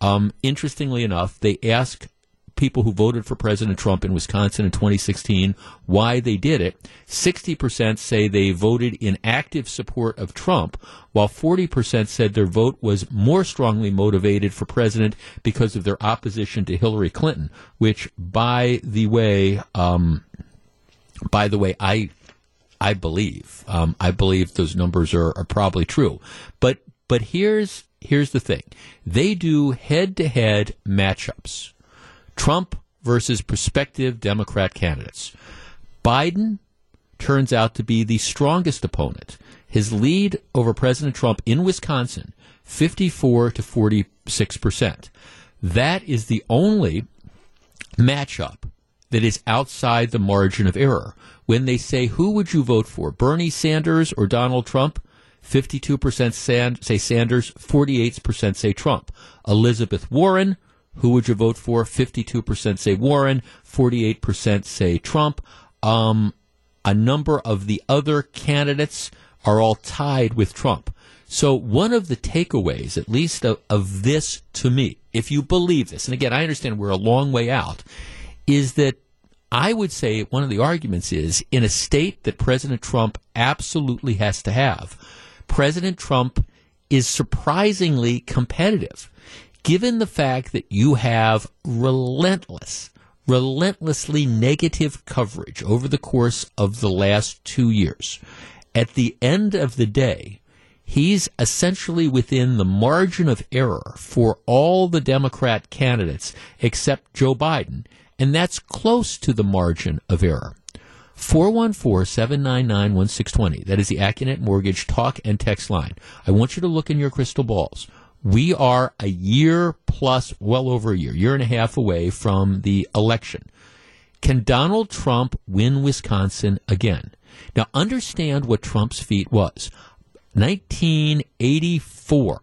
Um, interestingly enough, they ask people who voted for President Trump in Wisconsin in 2016 why they did it. 60% say they voted in active support of Trump, while 40% said their vote was more strongly motivated for president because of their opposition to Hillary Clinton, which, by the way, um, by the way, I I believe um, I believe those numbers are, are probably true, but but here's here's the thing: they do head to head matchups Trump versus prospective Democrat candidates. Biden turns out to be the strongest opponent. His lead over President Trump in Wisconsin, 54 to 46 percent. That is the only matchup that is outside the margin of error. When they say, who would you vote for, Bernie Sanders or Donald Trump? 52% say Sanders, 48% say Trump. Elizabeth Warren, who would you vote for? 52% say Warren, 48% say Trump. Um, a number of the other candidates are all tied with Trump. So one of the takeaways, at least of, of, this to me, if you believe this, and again, I understand we're a long way out, is that I would say one of the arguments is in a state that President Trump absolutely has to have, President Trump is surprisingly competitive given the fact that you have relentless, relentlessly negative coverage over the course of the last two years, at the end of the day, he's essentially within the margin of error for all the Democrat candidates except Joe Biden, and that's close to the margin of error. 414 799 1620. That is the Accunet Mortgage talk and text line. I want you to look in your crystal balls. We are a year plus, well over a year, year and a half away from the election. Can Donald Trump win Wisconsin again? Now, understand what Trump's feat was. 1984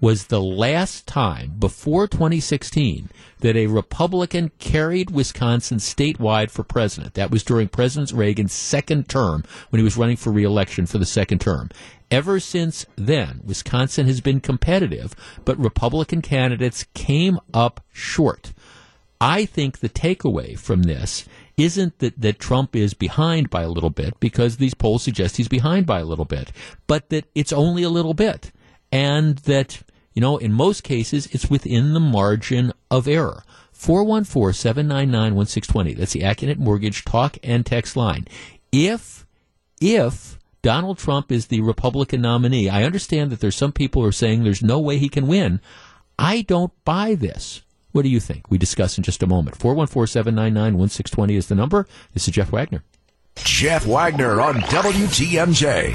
was the last time before 2016 that a Republican carried Wisconsin statewide for president. That was during President Reagan's second term when he was running for reelection for the second term. Ever since then, Wisconsin has been competitive, but Republican candidates came up short. I think the takeaway from this isn't that, that Trump is behind by a little bit, because these polls suggest he's behind by a little bit, but that it's only a little bit. And that, you know, in most cases, it's within the margin of error. 414 799 1620. That's the Accunet Mortgage talk and text line. If, if Donald Trump is the Republican nominee. I understand that there's some people who are saying there's no way he can win. I don't buy this. What do you think? We discuss in just a moment. 414 799 1620 is the number. This is Jeff Wagner. Jeff Wagner on WTMJ.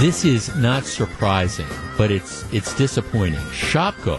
This is not surprising, but it's it's disappointing. Shopko,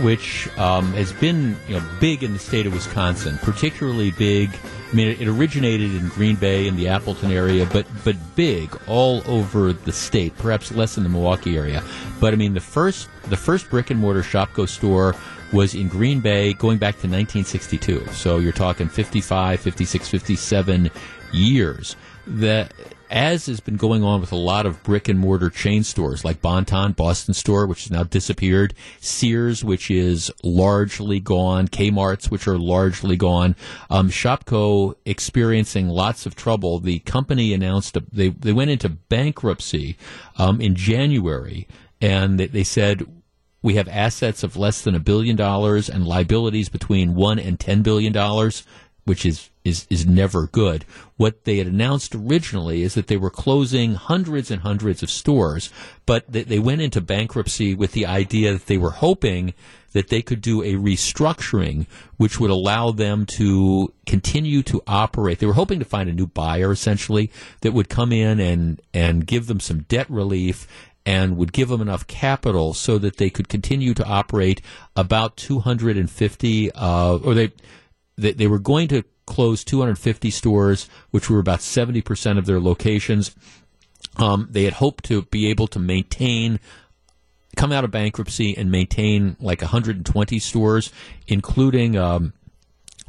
which um, has been you know, big in the state of Wisconsin, particularly big. I mean, it, originated in Green Bay in the Appleton area, but but big all over the state. Perhaps less in the Milwaukee area, but I mean, the first the first brick and mortar Shopko store was in Green Bay going back to 1962. So you're talking 55, 56, 57 years. That as has been going on with a lot of brick and mortar chain stores like Bon-Ton, Boston Store, which has now disappeared, Sears, which is largely gone, Kmart's, which are largely gone, um, Shopko experiencing lots of trouble. The company announced a, they they went into bankruptcy um, in January, and they, they said we have assets of less than a billion dollars and liabilities between one and ten billion dollars, which is, is, is never good. What they had announced originally is that they were closing hundreds and hundreds of stores, but they, they went into bankruptcy with the idea that they were hoping that they could do a restructuring which would allow them to continue to operate. They were hoping to find a new buyer essentially that would come in and, and give them some debt relief and would give them enough capital so that they could continue to operate about 250 uh, or they, they they were going to close 250 stores which were about 70% of their locations um, they had hoped to be able to maintain come out of bankruptcy and maintain like 120 stores including um,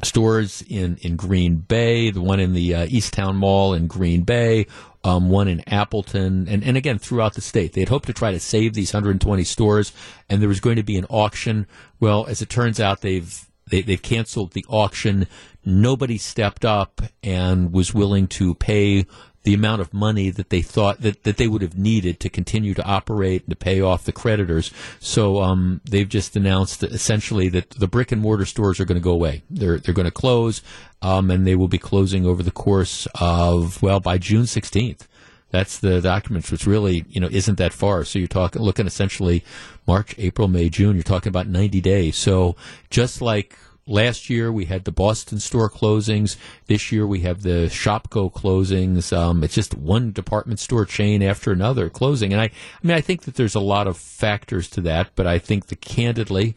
stores in, in Green Bay, the one in the uh, Easttown Mall in Green Bay, um, one in Appleton, and, and again throughout the state. They had hoped to try to save these 120 stores, and there was going to be an auction. Well, as it turns out, they've they, they've canceled the auction. Nobody stepped up and was willing to pay the amount of money that they thought that, that they would have needed to continue to operate and to pay off the creditors. So um, they've just announced essentially that the brick and mortar stores are going to go away. They're they're going to close, um, and they will be closing over the course of well by June 16th. That's the documents, which really, you know, isn't that far. So you're talking, looking essentially March, April, May, June. You're talking about 90 days. So just like Last year we had the Boston store closings. This year we have the Shopko closings. Um, it's just one department store chain after another closing. And I, I mean, I think that there's a lot of factors to that, but I think that candidly,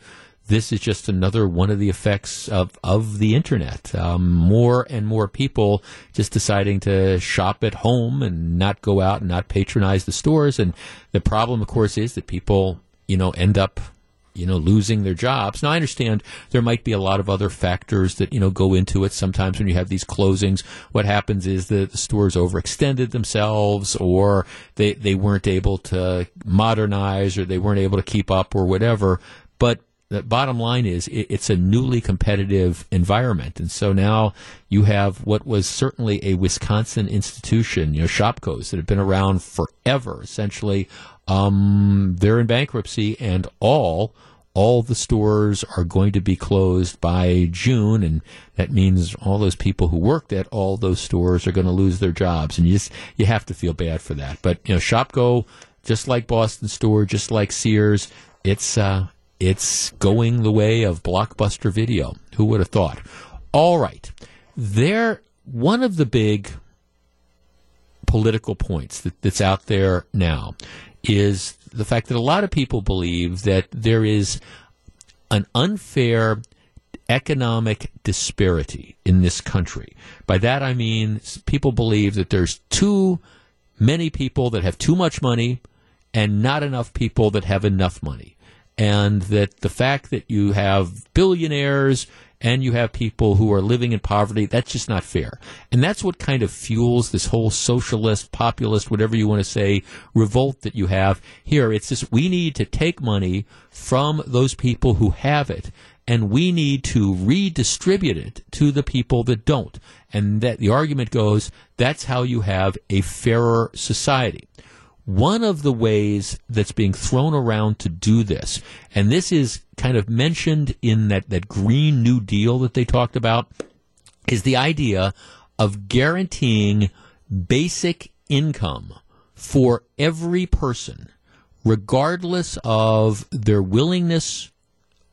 this is just another one of the effects of, of the internet. Um, more and more people just deciding to shop at home and not go out and not patronize the stores. And the problem, of course, is that people, you know, end up you know, losing their jobs. Now, I understand there might be a lot of other factors that, you know, go into it. Sometimes when you have these closings, what happens is that the stores overextended themselves or they, they weren't able to modernize or they weren't able to keep up or whatever. But the bottom line is it, it's a newly competitive environment. And so now you have what was certainly a Wisconsin institution, you know, Shopkos that have been around forever, essentially um, they're in bankruptcy, and all all the stores are going to be closed by June, and that means all those people who worked at all those stores are going to lose their jobs, and you just you have to feel bad for that. But you know, Shopko, just like Boston Store, just like Sears, it's uh, it's going the way of Blockbuster Video. Who would have thought? All right, there. One of the big political points that, that's out there now is the fact that a lot of people believe that there is an unfair economic disparity in this country. By that I mean people believe that there's too many people that have too much money and not enough people that have enough money. And that the fact that you have billionaires and you have people who are living in poverty. That's just not fair. And that's what kind of fuels this whole socialist, populist, whatever you want to say, revolt that you have here. It's just we need to take money from those people who have it and we need to redistribute it to the people that don't. And that the argument goes that's how you have a fairer society. One of the ways that's being thrown around to do this, and this is kind of mentioned in that, that Green New Deal that they talked about, is the idea of guaranteeing basic income for every person, regardless of their willingness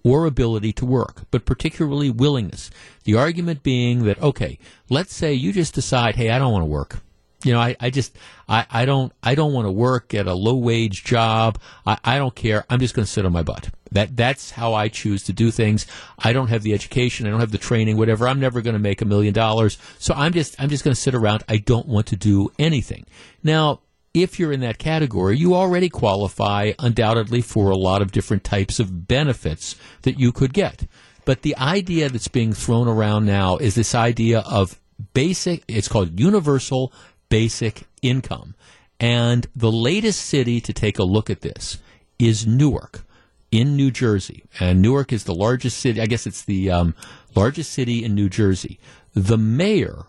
or ability to work, but particularly willingness. The argument being that, okay, let's say you just decide, hey, I don't want to work. You know, I, I just I, I don't I don't want to work at a low wage job. I, I don't care. I'm just going to sit on my butt. That that's how I choose to do things. I don't have the education. I don't have the training. Whatever. I'm never going to make a million dollars. So I'm just I'm just going to sit around. I don't want to do anything. Now, if you're in that category, you already qualify undoubtedly for a lot of different types of benefits that you could get. But the idea that's being thrown around now is this idea of basic, it's called universal basic income. And the latest city to take a look at this is Newark in New Jersey. And Newark is the largest city, I guess it's the um, largest city in New Jersey. The mayor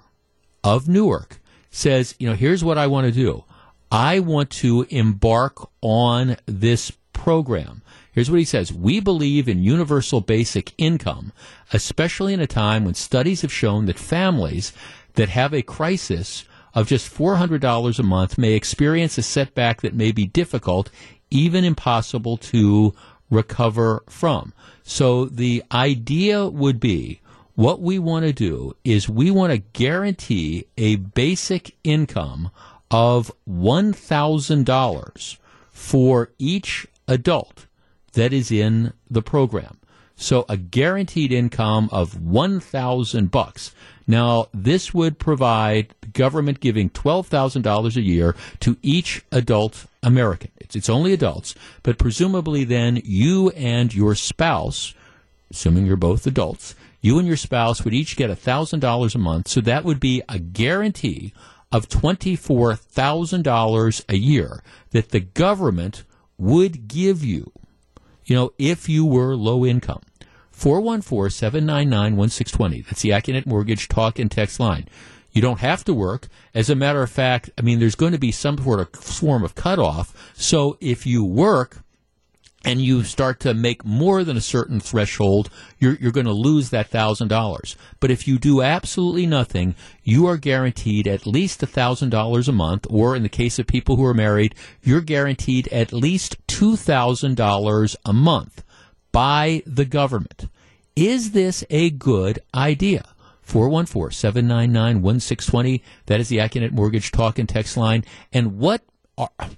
of Newark says, you know, here's what I want to do. I want to embark on this program. Here's what he says. We believe in universal basic income, especially in a time when studies have shown that families that have a crisis of just $400 a month may experience a setback that may be difficult, even impossible to recover from. So the idea would be what we want to do is we want to guarantee a basic income of $1,000 for each adult that is in the program. So a guaranteed income of 1000 bucks. Now, this would provide the government giving $12,000 a year to each adult American. It's, it's only adults, but presumably then you and your spouse, assuming you're both adults, you and your spouse would each get $1,000 a month. So that would be a guarantee of $24,000 a year that the government would give you, you know, if you were low income. 414 799 1620. That's the Accunet Mortgage talk and text line. You don't have to work. As a matter of fact, I mean, there's going to be some sort of form of cutoff. So if you work, and you start to make more than a certain threshold, you're, you're going to lose that thousand dollars. But if you do absolutely nothing, you are guaranteed at least a thousand dollars a month, or in the case of people who are married, you're guaranteed at least two thousand dollars a month by the government. Is this a good idea? 414-799-1620. That is the Accunet Mortgage talk and text line. And what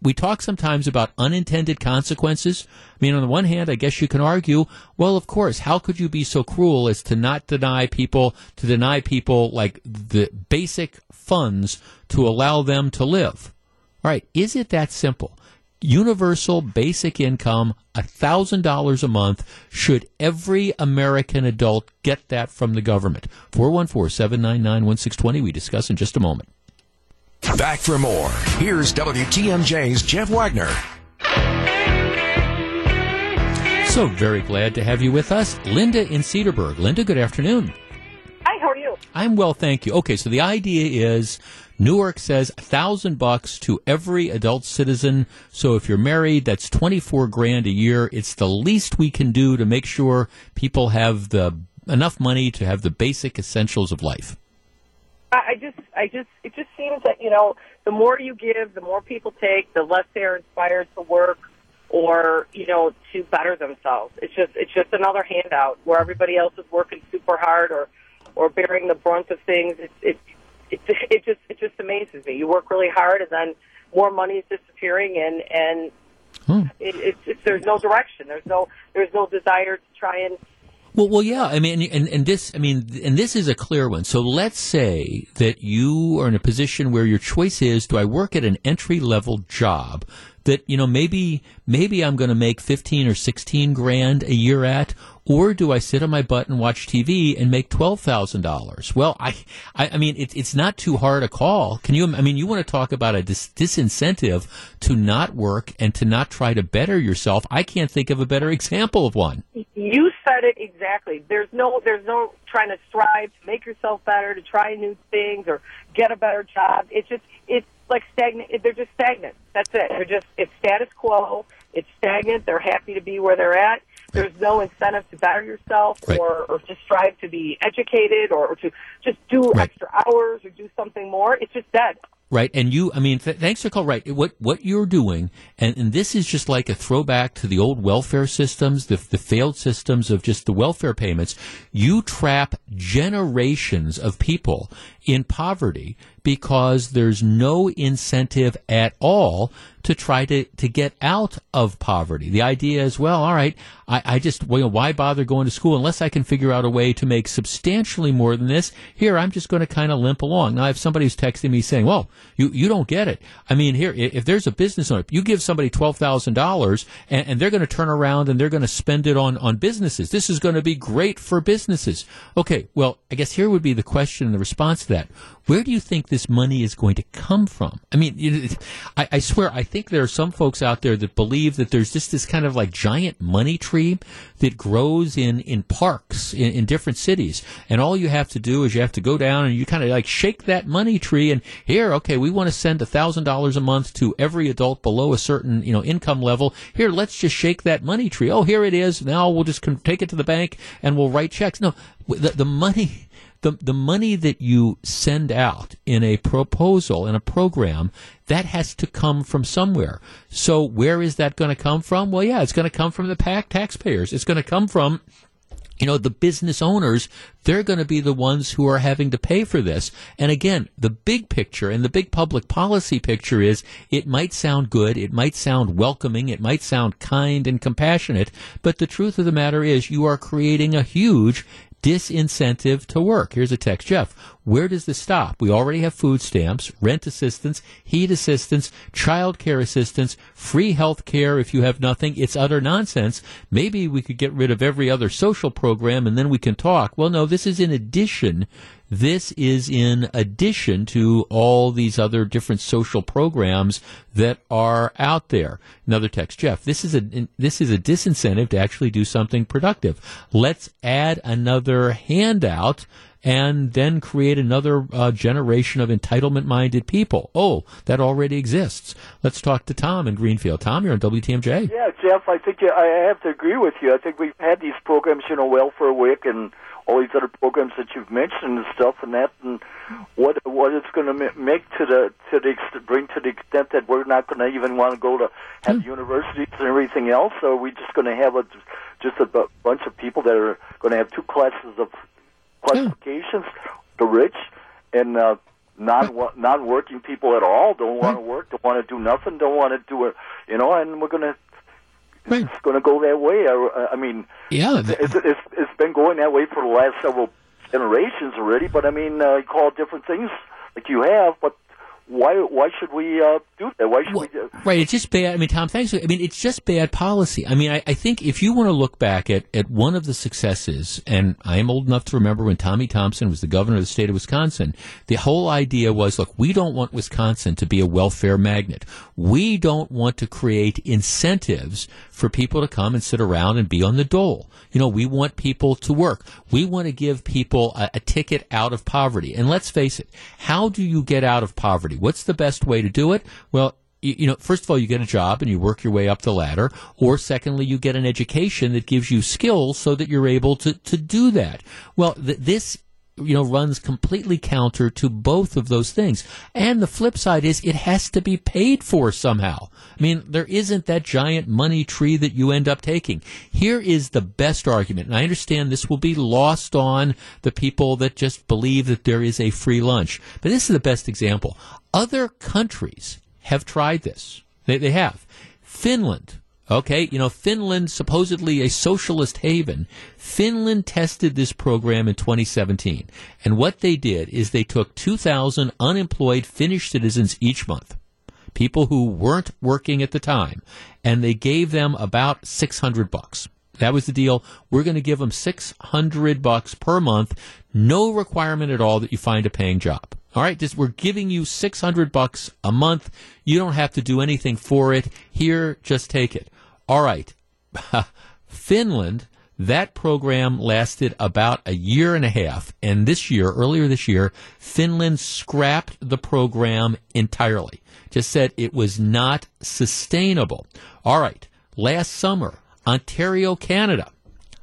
we talk sometimes about unintended consequences. I mean, on the one hand, I guess you can argue, well, of course, how could you be so cruel as to not deny people, to deny people like the basic funds to allow them to live? All right. Is it that simple? universal basic income, $1,000 a month. Should every American adult get that from the government? 414 799 1620. We discuss in just a moment. Back for more. Here's WTMJ's Jeff Wagner. So very glad to have you with us. Linda in Cedarburg. Linda, good afternoon. Hi, how are you? I'm well, thank you. Okay, so the idea is Newark says a thousand bucks to every adult citizen. So if you're married, that's 24 grand a year. It's the least we can do to make sure people have the enough money to have the basic essentials of life. I just, I just, it just seems that you know, the more you give, the more people take, the less they're inspired to work or you know to better themselves. It's just, it's just another handout where everybody else is working super hard or or bearing the brunt of things. It's, it's it, it just it just amazes me. You work really hard, and then more money is disappearing, and and hmm. it, it's, it's there's no direction. There's no there's no desire to try and well, well, yeah. I mean, and, and this, I mean, and this is a clear one. So let's say that you are in a position where your choice is: Do I work at an entry level job that you know maybe maybe I'm going to make fifteen or sixteen grand a year at, or do I sit on my butt and watch TV and make twelve thousand dollars? Well, I, I, I mean, it, it's not too hard a call. Can you? I mean, you want to talk about a dis- disincentive to not work and to not try to better yourself? I can't think of a better example of one. You said it exactly. There's no, there's no trying to strive to make yourself better, to try new things or get a better job. It's just, it's like stagnant. They're just stagnant. That's it. They're just, it's status quo. It's stagnant. They're happy to be where they're at there's no incentive to better yourself right. or, or to strive to be educated or, or to just do right. extra hours or do something more. It's just dead. Right, and you, I mean, th- thanks for call. Right, what what you're doing, and, and this is just like a throwback to the old welfare systems, the the failed systems of just the welfare payments. You trap generations of people in poverty because there's no incentive at all to try to, to get out of poverty. The idea is, well, all right, I, I just, well, why bother going to school unless I can figure out a way to make substantially more than this? Here, I'm just going to kind of limp along. Now, if somebody's texting me saying, well, you, you don't get it. I mean, here, if there's a business owner, you give somebody $12,000 and, and they're going to turn around and they're going to spend it on, on businesses. This is going to be great for businesses. Okay, well, I guess here would be the question and the response to that. Where do you think this money is going to come from? I mean, I, I swear, I think there are some folks out there that believe that there's just this kind of like giant money tree that grows in, in parks in, in different cities. And all you have to do is you have to go down and you kind of like shake that money tree and here, okay, we want to send a thousand dollars a month to every adult below a certain, you know, income level. Here, let's just shake that money tree. Oh, here it is. Now we'll just take it to the bank and we'll write checks. No, the, the money, the, the money that you send out in a proposal, in a program, that has to come from somewhere. So where is that going to come from? Well, yeah, it's going to come from the PAC taxpayers. It's going to come from you know, the business owners, they're going to be the ones who are having to pay for this. And again, the big picture and the big public policy picture is it might sound good, it might sound welcoming, it might sound kind and compassionate, but the truth of the matter is you are creating a huge disincentive to work. Here's a text, Jeff. Where does this stop? We already have food stamps, rent assistance, heat assistance, child care assistance, free health care if you have nothing. It's utter nonsense. Maybe we could get rid of every other social program and then we can talk. Well, no, this is in addition this is in addition to all these other different social programs that are out there. Another text, Jeff. This is a this is a disincentive to actually do something productive. Let's add another handout and then create another uh, generation of entitlement minded people. Oh, that already exists. Let's talk to Tom in Greenfield. Tom, you're on WTMJ. Yeah, Jeff, I think I have to agree with you. I think we've had these programs, you know, Welfare Week and all these other programs that you've mentioned and stuff and that and what what it's going to make to the to the bring to the extent that we're not going to even want to go to have mm. universities and everything else or are we just going to have a just a b- bunch of people that are going to have two classes of qualifications mm. the rich and uh non non working people at all don't want to work don't want to do nothing don't want to do it you know and we're going to right. it's going to go that way. I, I mean, yeah, it's, it's it's been going that way for the last several generations already. But I mean, uh, you call it different things like you have, but why why should we uh, do that? Why should well, we? Do- right, it's just bad. I mean, Tom, thanks. I mean, it's just bad policy. I mean, I, I, think if you want to look back at, at one of the successes, and I am old enough to remember when Tommy Thompson was the governor of the state of Wisconsin, the whole idea was, look, we don't want Wisconsin to be a welfare magnet. We don't want to create incentives for people to come and sit around and be on the dole. You know, we want people to work. We want to give people a, a ticket out of poverty. And let's face it, how do you get out of poverty? What's the best way to do it? Well, you, know, first of all, you get a job and you work your way up the ladder, or secondly, you get an education that gives you skills so that you're able to, to do that. Well, th- this you know, runs completely counter to both of those things. And the flip side is it has to be paid for somehow. I mean, there isn't that giant money tree that you end up taking. Here is the best argument, and I understand this will be lost on the people that just believe that there is a free lunch. But this is the best example. Other countries have tried this. They, they have. Finland, Okay, you know, Finland, supposedly a socialist haven, Finland tested this program in 2017. And what they did is they took 2,000 unemployed Finnish citizens each month, people who weren't working at the time, and they gave them about 600 bucks. That was the deal. We're going to give them 600 bucks per month, no requirement at all that you find a paying job. All right, just we're giving you 600 bucks a month. You don't have to do anything for it. Here, just take it. All right. Finland, that program lasted about a year and a half. And this year, earlier this year, Finland scrapped the program entirely. Just said it was not sustainable. All right. Last summer, Ontario, Canada.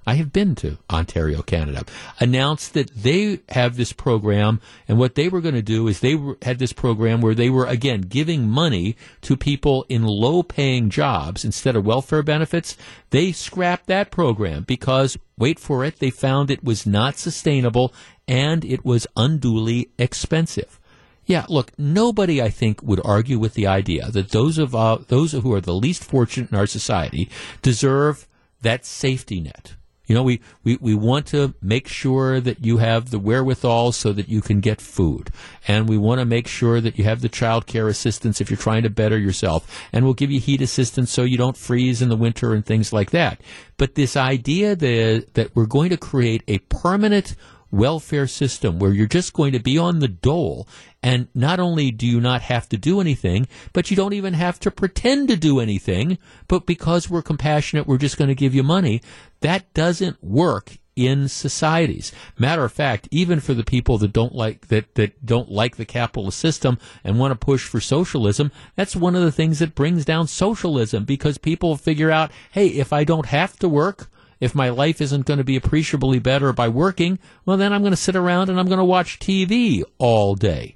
I have been to Ontario, Canada, announced that they have this program, and what they were going to do is they were, had this program where they were again giving money to people in low-paying jobs instead of welfare benefits. They scrapped that program because, wait for it, they found it was not sustainable and it was unduly expensive. Yeah, look, nobody I think would argue with the idea that those of uh, those who are the least fortunate in our society deserve that safety net. You know, we, we, we want to make sure that you have the wherewithal so that you can get food. And we want to make sure that you have the child care assistance if you're trying to better yourself. And we'll give you heat assistance so you don't freeze in the winter and things like that. But this idea that, that we're going to create a permanent welfare system where you're just going to be on the dole and not only do you not have to do anything, but you don't even have to pretend to do anything, but because we're compassionate, we're just going to give you money. That doesn't work in societies. Matter of fact, even for the people that don't like that that don't like the capitalist system and want to push for socialism, that's one of the things that brings down socialism because people figure out, hey, if I don't have to work, if my life isn't going to be appreciably better by working, well, then I'm going to sit around and I'm going to watch TV all day.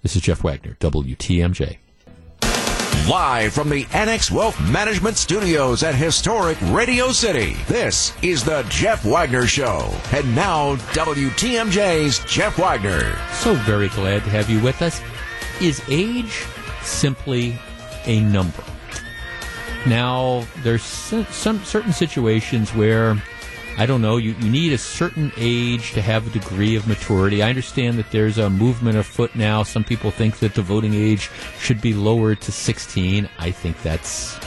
This is Jeff Wagner, WTMJ. Live from the Annex Wealth Management Studios at historic Radio City, this is the Jeff Wagner Show. And now, WTMJ's Jeff Wagner. So very glad to have you with us. Is age simply a number? Now, there's some certain situations where I don't know, you, you need a certain age to have a degree of maturity. I understand that there's a movement afoot now. Some people think that the voting age should be lowered to 16. I think that's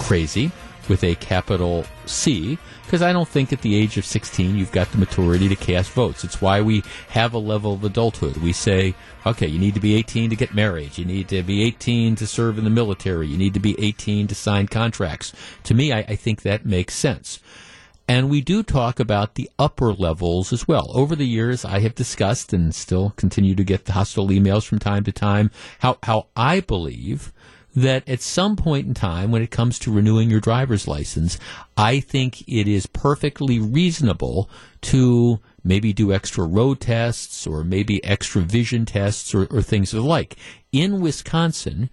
crazy with a capital C because I don't think at the age of 16 you've got the maturity to cast votes. It's why we have a level of adulthood. We say, okay, you need to be 18 to get married. You need to be 18 to serve in the military. You need to be 18 to sign contracts. To me, I, I think that makes sense. And we do talk about the upper levels as well. Over the years, I have discussed and still continue to get the hostile emails from time to time how, how I believe that at some point in time, when it comes to renewing your driver's license, I think it is perfectly reasonable to maybe do extra road tests or maybe extra vision tests or, or things of the like. In Wisconsin,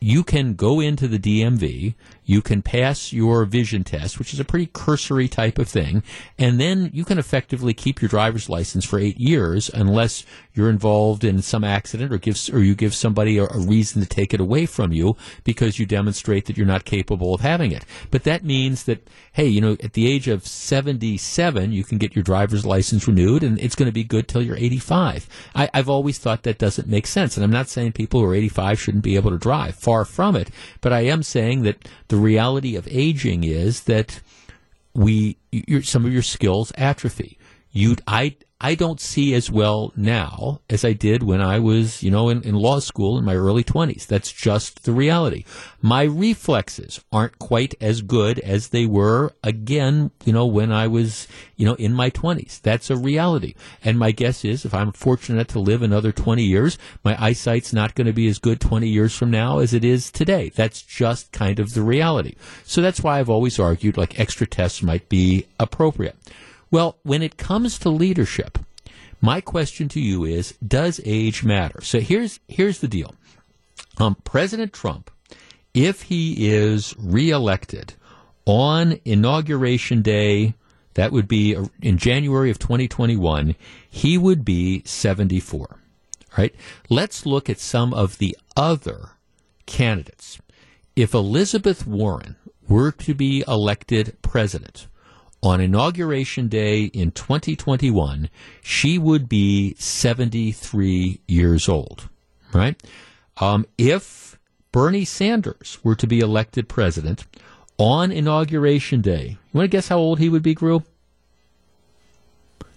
you can go into the DMV, you can pass your vision test, which is a pretty cursory type of thing, and then you can effectively keep your driver's license for eight years unless you're involved in some accident or gives or you give somebody a, a reason to take it away from you because you demonstrate that you're not capable of having it. But that means that hey, you know, at the age of 77, you can get your driver's license renewed, and it's going to be good till you're 85. I, I've always thought that doesn't make sense, and I'm not saying people who are 85 shouldn't be able to drive. Far from it. But I am saying that the reality of aging is that we some of your skills atrophy. You, I, I don't see as well now as I did when I was, you know, in, in law school in my early 20s. That's just the reality. My reflexes aren't quite as good as they were again, you know, when I was, you know, in my 20s. That's a reality. And my guess is if I'm fortunate to live another 20 years, my eyesight's not going to be as good 20 years from now as it is today. That's just kind of the reality. So that's why I've always argued like extra tests might be appropriate. Well, when it comes to leadership, my question to you is, does age matter? So here's here's the deal. Um, President Trump, if he is reelected on inauguration day, that would be in January of 2021, he would be 74. Right? Let's look at some of the other candidates. If Elizabeth Warren were to be elected president, on inauguration day in 2021, she would be 73 years old, right? Um, if Bernie Sanders were to be elected president on inauguration day, you want to guess how old he would be, Gru?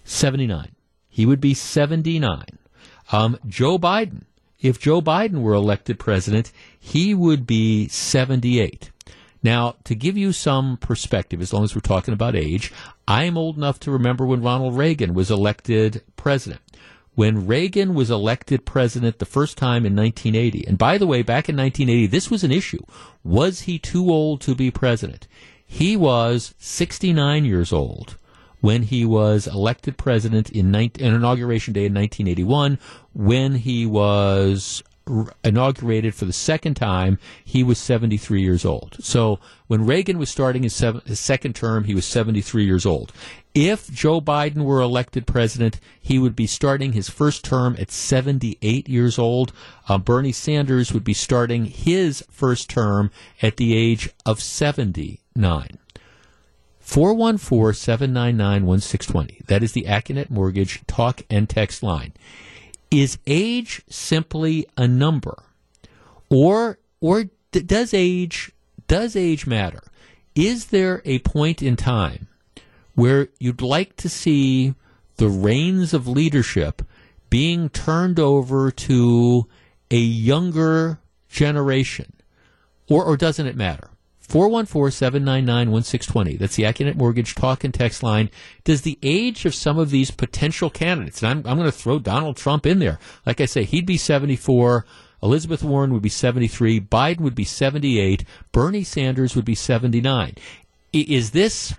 79. He would be 79. Um, Joe Biden, if Joe Biden were elected president, he would be 78. Now, to give you some perspective, as long as we're talking about age, I am old enough to remember when Ronald Reagan was elected president. When Reagan was elected president the first time in 1980, and by the way, back in 1980, this was an issue. Was he too old to be president? He was 69 years old when he was elected president in, 19, in inauguration day in 1981, when he was inaugurated for the second time, he was 73 years old. So when Reagan was starting his, seven, his, second term, he was 73 years old. If Joe Biden were elected president, he would be starting his first term at 78 years old. Uh, Bernie Sanders would be starting his first term at the age of 79. 414 799 1620. That is the Accunet Mortgage talk and text line. Is age simply a number? Or, or does age, does age matter? Is there a point in time where you'd like to see the reins of leadership being turned over to a younger generation? Or, or doesn't it matter? 414-799-1620. That's the Accunet Mortgage talk and text line. Does the age of some of these potential candidates, and I'm, I'm going to throw Donald Trump in there. Like I say, he'd be 74. Elizabeth Warren would be 73. Biden would be 78. Bernie Sanders would be 79. Is this...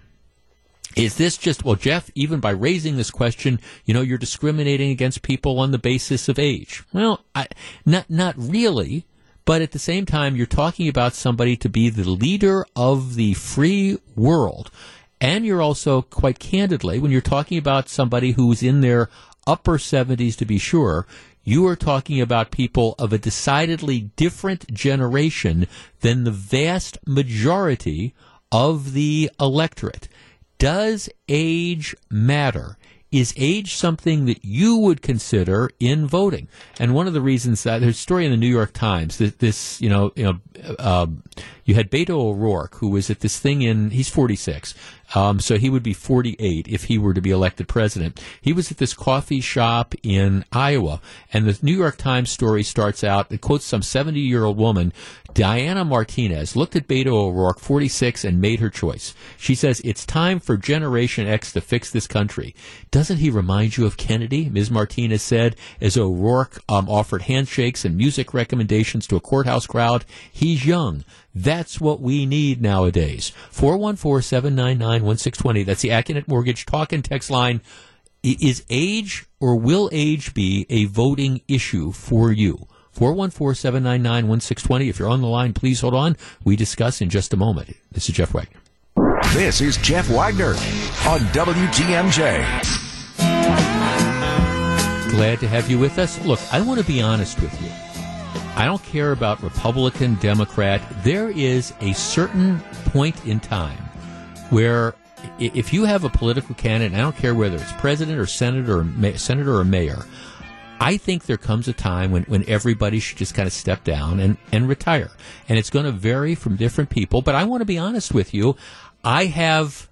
Is this just, well, Jeff, even by raising this question, you know, you're discriminating against people on the basis of age? Well, I, not, not really but at the same time, you're talking about somebody to be the leader of the free world. And you're also, quite candidly, when you're talking about somebody who's in their upper 70s to be sure, you are talking about people of a decidedly different generation than the vast majority of the electorate. Does age matter? Is age something that you would consider in voting? And one of the reasons that there's a story in the New York Times that this, you know, you know, uh, you had Beto O'Rourke, who was at this thing in, he's 46, um, so he would be 48 if he were to be elected president. He was at this coffee shop in Iowa, and the New York Times story starts out, it quotes some 70 year old woman, Diana Martinez, looked at Beto O'Rourke, 46, and made her choice. She says, It's time for Generation X to fix this country. Doesn't he remind you of Kennedy? Ms. Martinez said, as O'Rourke um, offered handshakes and music recommendations to a courthouse crowd. He's young. That's what we need nowadays. 414-799-1620. That's the Accunet Mortgage talk and text line. Is age or will age be a voting issue for you? 414-799-1620. If you're on the line, please hold on. We discuss in just a moment. This is Jeff Wagner. This is Jeff Wagner on WTMJ. Glad to have you with us. Look, I want to be honest with you. I don't care about Republican, Democrat. There is a certain point in time where if you have a political candidate, I don't care whether it's president or senator or ma- senator or mayor, I think there comes a time when, when everybody should just kind of step down and, and retire. And it's going to vary from different people. But I want to be honest with you. I have,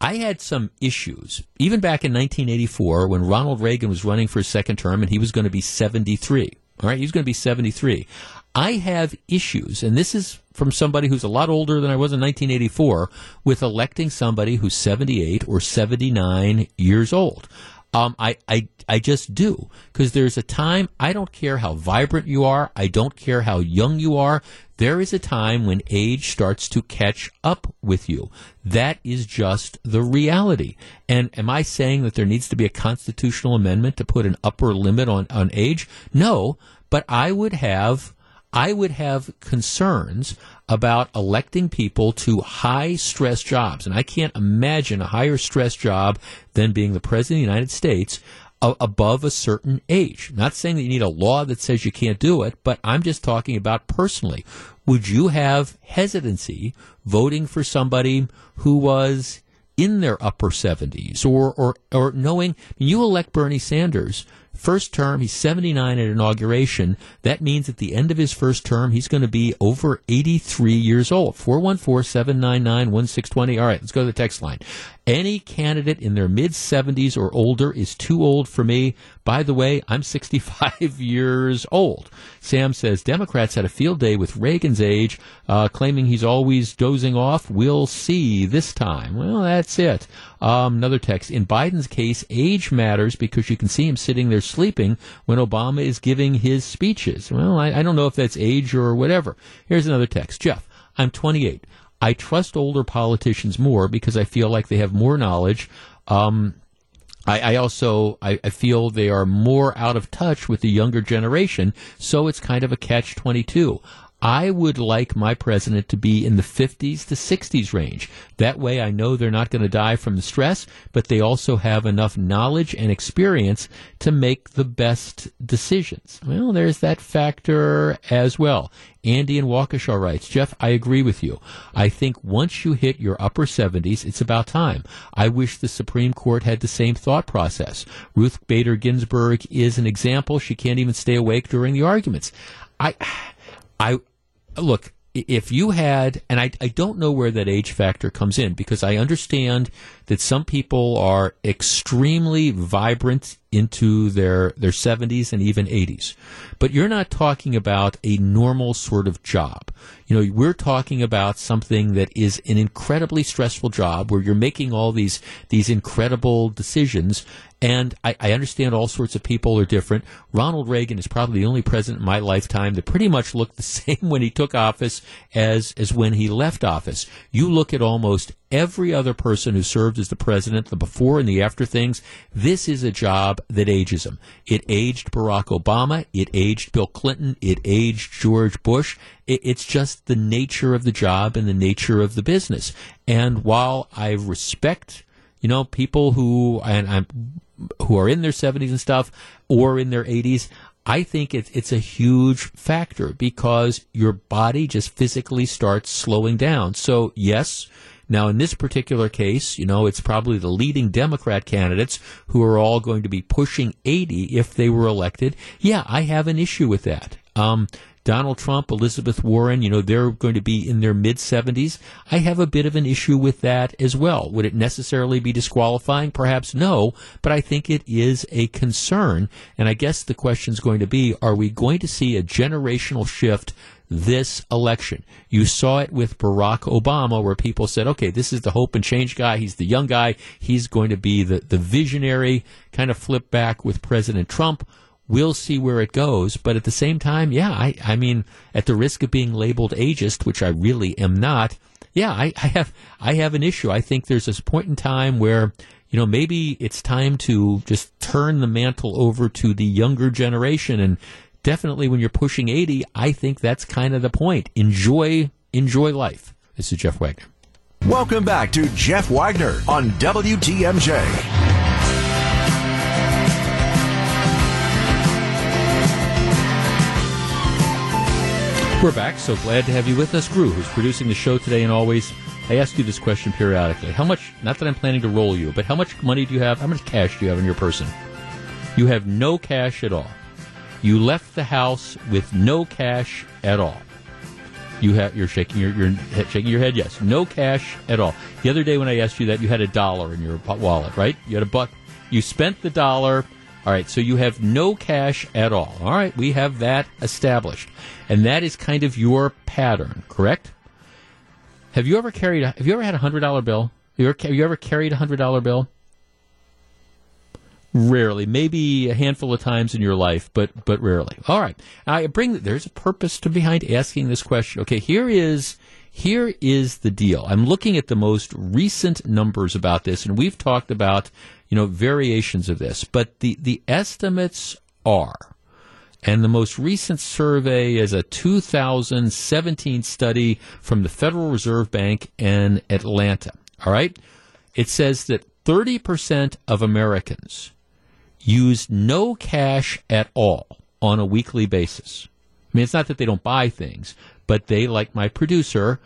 I had some issues, even back in 1984 when Ronald Reagan was running for his second term and he was going to be 73. All right, he's going to be 73. I have issues, and this is from somebody who's a lot older than I was in 1984, with electing somebody who's 78 or 79 years old. Um, I, I, I just do. Because there's a time, I don't care how vibrant you are, I don't care how young you are, there is a time when age starts to catch up with you. That is just the reality. And am I saying that there needs to be a constitutional amendment to put an upper limit on, on age? No, but I would have I would have concerns about electing people to high stress jobs. And I can't imagine a higher stress job than being the President of the United States above a certain age. Not saying that you need a law that says you can't do it, but I'm just talking about personally. Would you have hesitancy voting for somebody who was in their upper 70s or, or, or knowing you elect Bernie Sanders First term, he's 79 at inauguration. That means at the end of his first term, he's going to be over 83 years old. 414 799 1620. All right, let's go to the text line. Any candidate in their mid 70s or older is too old for me. By the way, I'm 65 years old. Sam says Democrats had a field day with Reagan's age, uh, claiming he's always dozing off. We'll see this time. Well, that's it. Um, another text. In Biden's case, age matters because you can see him sitting there sleeping when Obama is giving his speeches. Well, I, I don't know if that's age or whatever. Here's another text. Jeff, I'm 28. I trust older politicians more because I feel like they have more knowledge Um, I, I also I, I feel they are more out of touch with the younger generation, so it's kind of a catch twenty two. I would like my president to be in the 50s to 60s range. That way I know they're not going to die from the stress, but they also have enough knowledge and experience to make the best decisions. Well, there's that factor as well. Andy in Waukesha writes, Jeff, I agree with you. I think once you hit your upper 70s, it's about time. I wish the Supreme Court had the same thought process. Ruth Bader Ginsburg is an example. She can't even stay awake during the arguments. I, I, look, if you had, and I, I don't know where that age factor comes in because I understand that some people are extremely vibrant into their, their 70s and even 80s. But you're not talking about a normal sort of job. You know, we're talking about something that is an incredibly stressful job where you're making all these, these incredible decisions and I, I, understand all sorts of people are different. Ronald Reagan is probably the only president in my lifetime that pretty much looked the same when he took office as, as when he left office. You look at almost every other person who served as the president, the before and the after things. This is a job that ages them. It aged Barack Obama. It aged Bill Clinton. It aged George Bush. It, it's just the nature of the job and the nature of the business. And while I respect you know, people who and I'm who are in their 70s and stuff or in their 80s, I think it's it's a huge factor because your body just physically starts slowing down. So yes, now in this particular case, you know, it's probably the leading Democrat candidates who are all going to be pushing 80 if they were elected. Yeah, I have an issue with that. Um, Donald Trump, Elizabeth Warren, you know, they're going to be in their mid 70s. I have a bit of an issue with that as well. Would it necessarily be disqualifying? Perhaps no, but I think it is a concern. And I guess the question is going to be are we going to see a generational shift this election. You saw it with Barack Obama, where people said, okay, this is the hope and change guy. He's the young guy. He's going to be the, the visionary. Kind of flip back with President Trump We'll see where it goes. But at the same time, yeah, I, I mean, at the risk of being labeled ageist, which I really am not, yeah, I, I have I have an issue. I think there's this point in time where you know maybe it's time to just turn the mantle over to the younger generation and definitely when you're pushing 80 i think that's kind of the point enjoy enjoy life this is jeff wagner welcome back to jeff wagner on wtmj We're back. So glad to have you with us. Gru, who's producing the show today and always. I ask you this question periodically. How much, not that I'm planning to roll you, but how much money do you have? How much cash do you have in your person? You have no cash at all. You left the house with no cash at all. You have you're shaking your you're shaking your head. Yes, no cash at all. The other day when I asked you that, you had a dollar in your wallet, right? You had a buck. You spent the dollar all right, so you have no cash at all. All right, we have that established. And that is kind of your pattern, correct? Have you ever carried a, have you ever had a $100 bill? Have you ever, carried a $100 bill? Rarely, maybe a handful of times in your life, but but rarely. All right, I bring there's a purpose to behind asking this question. Okay, here is here is the deal. I'm looking at the most recent numbers about this, and we've talked about you know, variations of this. But the, the estimates are, and the most recent survey is a 2017 study from the Federal Reserve Bank in Atlanta. All right? It says that 30% of Americans use no cash at all on a weekly basis. I mean, it's not that they don't buy things, but they, like my producer,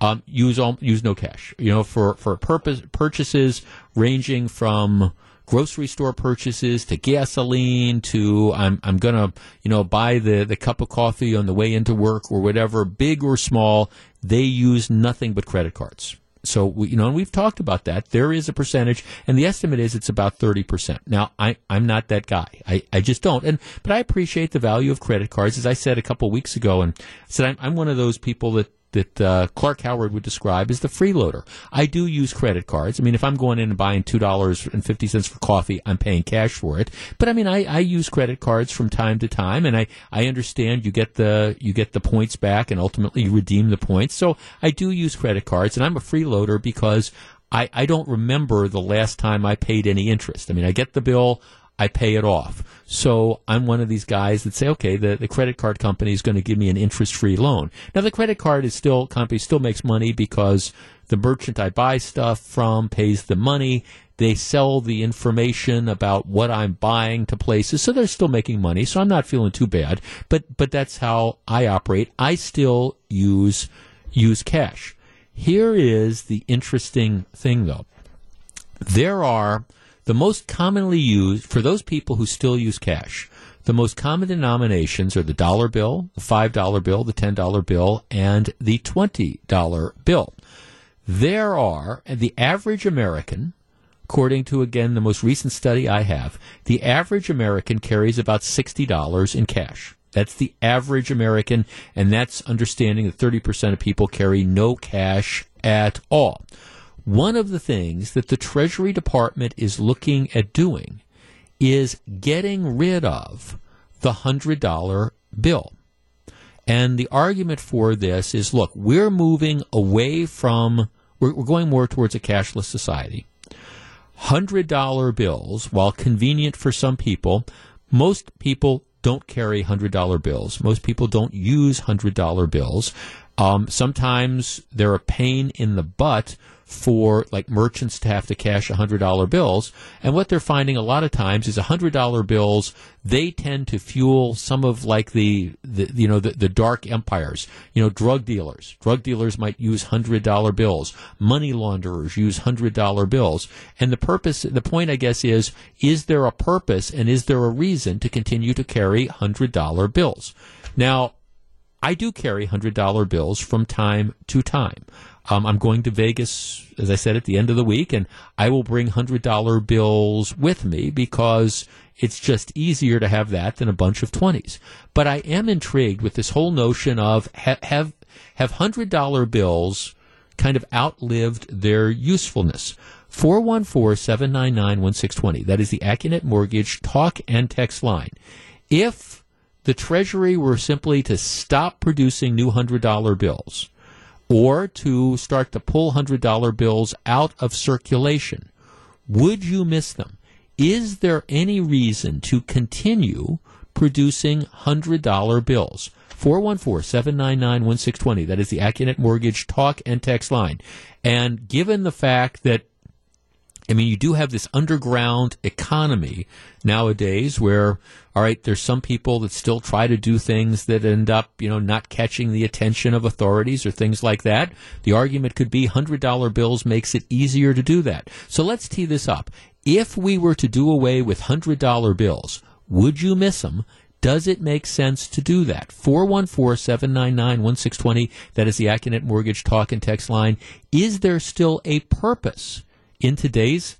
um, use all, use no cash. You know, for for purpose purchases ranging from grocery store purchases to gasoline to I'm I'm gonna you know buy the the cup of coffee on the way into work or whatever, big or small. They use nothing but credit cards. So we, you know, and we've talked about that. There is a percentage, and the estimate is it's about thirty percent. Now, I I'm not that guy. I, I just don't. And but I appreciate the value of credit cards, as I said a couple weeks ago, and said I'm, I'm one of those people that that uh, Clark Howard would describe as the freeloader. I do use credit cards. I mean, if I'm going in and buying two dollars and fifty cents for coffee, I'm paying cash for it. But I mean, I, I use credit cards from time to time, and I, I understand you get the you get the points back, and ultimately you redeem the points. So I do use credit cards, and I'm a freeloader because I, I don't remember the last time I paid any interest. I mean, I get the bill, I pay it off. So I'm one of these guys that say, okay, the, the credit card company is going to give me an interest free loan. Now the credit card is still, company still makes money because the merchant I buy stuff from pays the money. They sell the information about what I'm buying to places. So they're still making money. So I'm not feeling too bad. But, but that's how I operate. I still use, use cash. Here is the interesting thing though. There are, the most commonly used, for those people who still use cash, the most common denominations are the dollar bill, the $5 bill, the $10 bill, and the $20 bill. There are, the average American, according to again the most recent study I have, the average American carries about $60 in cash. That's the average American, and that's understanding that 30% of people carry no cash at all. One of the things that the Treasury Department is looking at doing is getting rid of the $100 bill. And the argument for this is look, we're moving away from, we're, we're going more towards a cashless society. $100 bills, while convenient for some people, most people don't carry $100 bills. Most people don't use $100 bills. Um, sometimes they're a pain in the butt for like merchants to have to cash $100 bills. And what they're finding a lot of times is $100 bills, they tend to fuel some of like the, the you know, the, the dark empires. You know, drug dealers. Drug dealers might use $100 bills. Money launderers use $100 bills. And the purpose, the point I guess is, is there a purpose and is there a reason to continue to carry $100 bills? Now, I do carry $100 bills from time to time. Um, I'm going to Vegas, as I said, at the end of the week, and I will bring $100 bills with me because it's just easier to have that than a bunch of 20s. But I am intrigued with this whole notion of ha- have, have $100 bills kind of outlived their usefulness. 414-799-1620. That is the Accunet Mortgage talk and text line. If the Treasury were simply to stop producing new $100 bills, or to start to pull $100 bills out of circulation, would you miss them? Is there any reason to continue producing $100 bills? 414-799-1620. That is the Accunet Mortgage talk and text line. And given the fact that I mean, you do have this underground economy nowadays where, all right, there's some people that still try to do things that end up, you know, not catching the attention of authorities or things like that. The argument could be $100 bills makes it easier to do that. So let's tee this up. If we were to do away with $100 bills, would you miss them? Does it make sense to do that? 414-799-1620. That is the Accunet Mortgage talk and text line. Is there still a purpose? in today's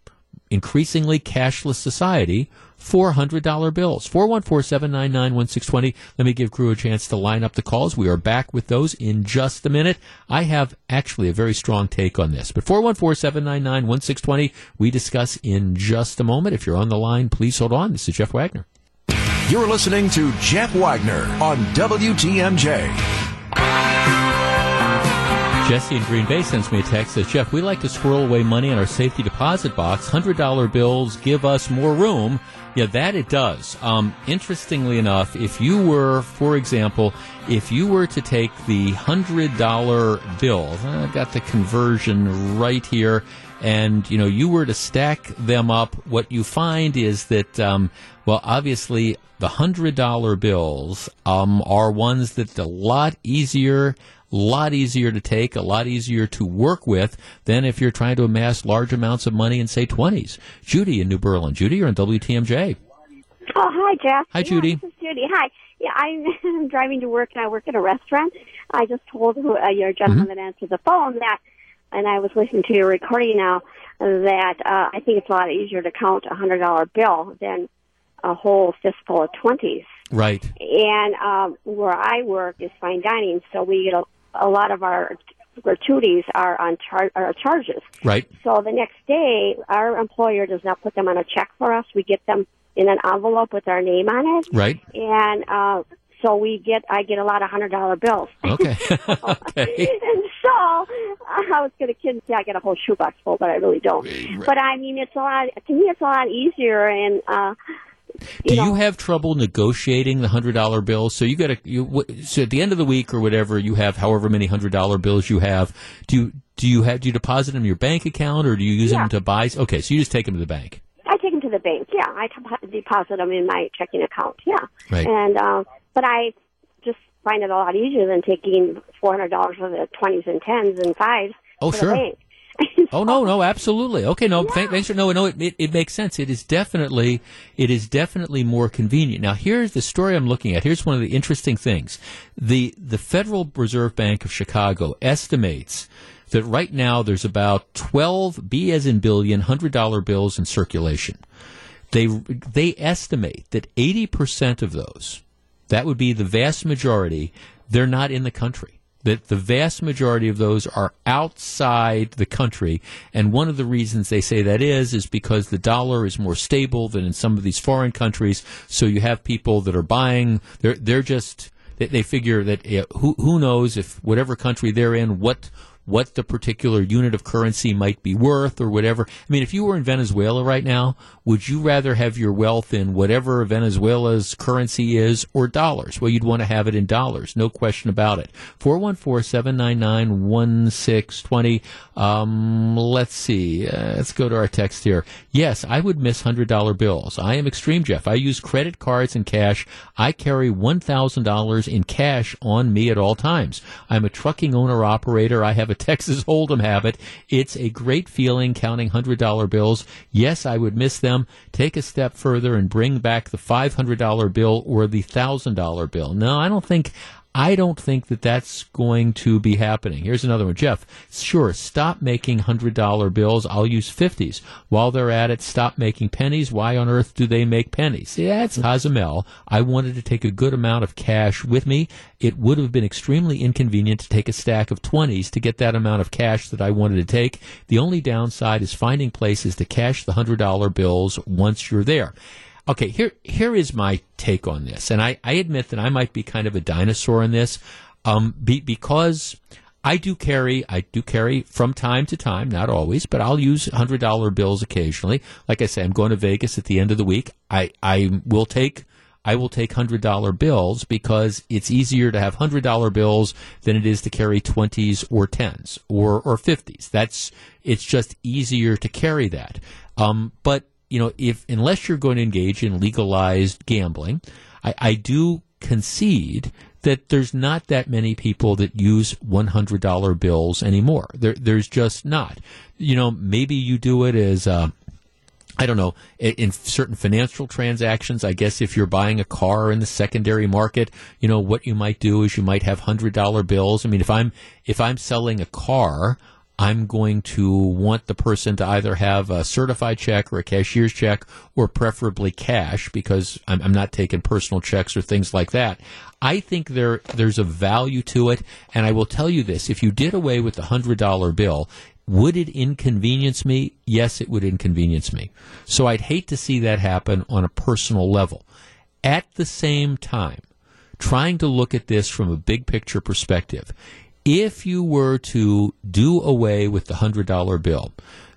increasingly cashless society $400 bills. 414-799-1620. Let me give crew a chance to line up the calls. We are back with those in just a minute. I have actually a very strong take on this. But 414-799-1620, we discuss in just a moment. If you're on the line, please hold on. This is Jeff Wagner. You're listening to Jeff Wagner on WTMJ. Jesse in Green Bay sends me a text says, Jeff, we like to squirrel away money in our safety deposit box. $100 bills give us more room. Yeah, that it does. Um, interestingly enough, if you were, for example, if you were to take the $100 bill, I've got the conversion right here, and, you know, you were to stack them up, what you find is that, um, well, obviously, the $100 bills um, are ones that a lot easier lot easier to take, a lot easier to work with than if you're trying to amass large amounts of money in, say, 20s. Judy in New Berlin. Judy, you're on WTMJ. Oh, hi, Jeff. Hi, Judy. Yeah, this is Judy. Hi. Yeah, I'm driving to work, and I work at a restaurant. I just told who, uh, your gentleman Mm-hmm. that answered the phone that, and I was listening to your recording now, that uh, I think it's a lot easier to count a $100 bill than a whole fistful of 20s. Right. And um, where I work is fine dining, so we get a, a lot of our gratuities are on char- are charges. Right. So the next day, our employer does not put them on a check for us. We get them in an envelope with our name on it. Right. And uh, so we get I get a lot of hundred dollar bills. Okay. okay. and so I was going to kid and say I get a whole shoebox full, but I really don't. But I mean, it's a lot. To me, it's a lot easier and. uh Do know, you have trouble negotiating the hundred dollar bills? So you got to you so at the end of the week or whatever you have, however many hundred dollar bills you have. Do you do you have do you deposit them in your bank account or do you use Yeah. them to buy? Okay, so you just take them to the bank. I take them to the bank. Yeah, I deposit them in my checking account. Yeah, Right. and uh, but I just find it a lot easier than taking four hundred dollars for the twenties and tens and fives Oh, sure. Oh no, no, absolutely. Okay, no, thank, thanks for no, no. It, it, it makes sense. It is definitely, it is definitely more convenient. Now, here's the story I'm looking at. Here's one of the interesting things. the The Federal Reserve Bank of Chicago estimates that right now there's about 12 B as in billion hundred dollar bills in circulation. They they estimate that 80 percent of those, that would be the vast majority, they're not in the country that the vast majority of those are outside the country. And one of the reasons they say that is, is because the dollar is more stable than in some of these foreign countries. So you have people that are buying, they're, they're just, they, they figure that uh, who, who knows if whatever country they're in, what, what the particular unit of currency might be worth or whatever. I mean, if you were in Venezuela right now, would you rather have your wealth in whatever Venezuela's currency is or dollars? Well, you'd want to have it in dollars, no question about it. 414-799-1620. Um, let's see. Uh, let's go to our text here. Yes, I would miss $100 bills. I am Extreme Jeff. I use credit cards and cash. I carry $1,000 in cash on me at all times. I'm a trucking owner operator. I have a Texas Hold'em habit. It's a great feeling counting $100 bills. Yes, I would miss them. Take a step further and bring back the $500 bill or the $1,000 bill. No, I don't think I don't think that that's going to be happening. Here's another one. Jeff, sure, stop making $100 bills. I'll use 50s. While they're at it, stop making pennies. Why on earth do they make pennies? See, that's Hazamel. I wanted to take a good amount of cash with me. It would have been extremely inconvenient to take a stack of 20s to get that amount of cash that I wanted to take. The only downside is finding places to cash the $100 bills once you're there. Okay, here here is my take on this, and I, I admit that I might be kind of a dinosaur in this, um, be, because I do carry I do carry from time to time, not always, but I'll use hundred dollar bills occasionally. Like I say, I'm going to Vegas at the end of the week. I I will take. I will take hundred dollar bills because it's easier to have hundred dollar bills than it is to carry twenties or tens or or fifties. That's it's just easier to carry that. Um, but you know, if unless you're going to engage in legalized gambling, I, I do concede that there's not that many people that use $100 bills anymore. There, there's just not. You know, maybe you do it as, uh, I don't know, in in certain financial transactions, I guess if you're buying a car in the secondary market, you know, what you might do is you might have $100 bills. I mean, if I'm, if I'm selling a car, I'm going to want the person to either have a certified check or a cashier's check or preferably cash because I'm, I'm not taking personal checks or things like that. I think there there's a value to it, and I will tell you this: if you did away with the hundred dollar bill, would it inconvenience me? Yes, it would inconvenience me. So I'd hate to see that happen on a personal level. At the same time, trying to look at this from a big picture perspective, if you were to do away with the $100 bill,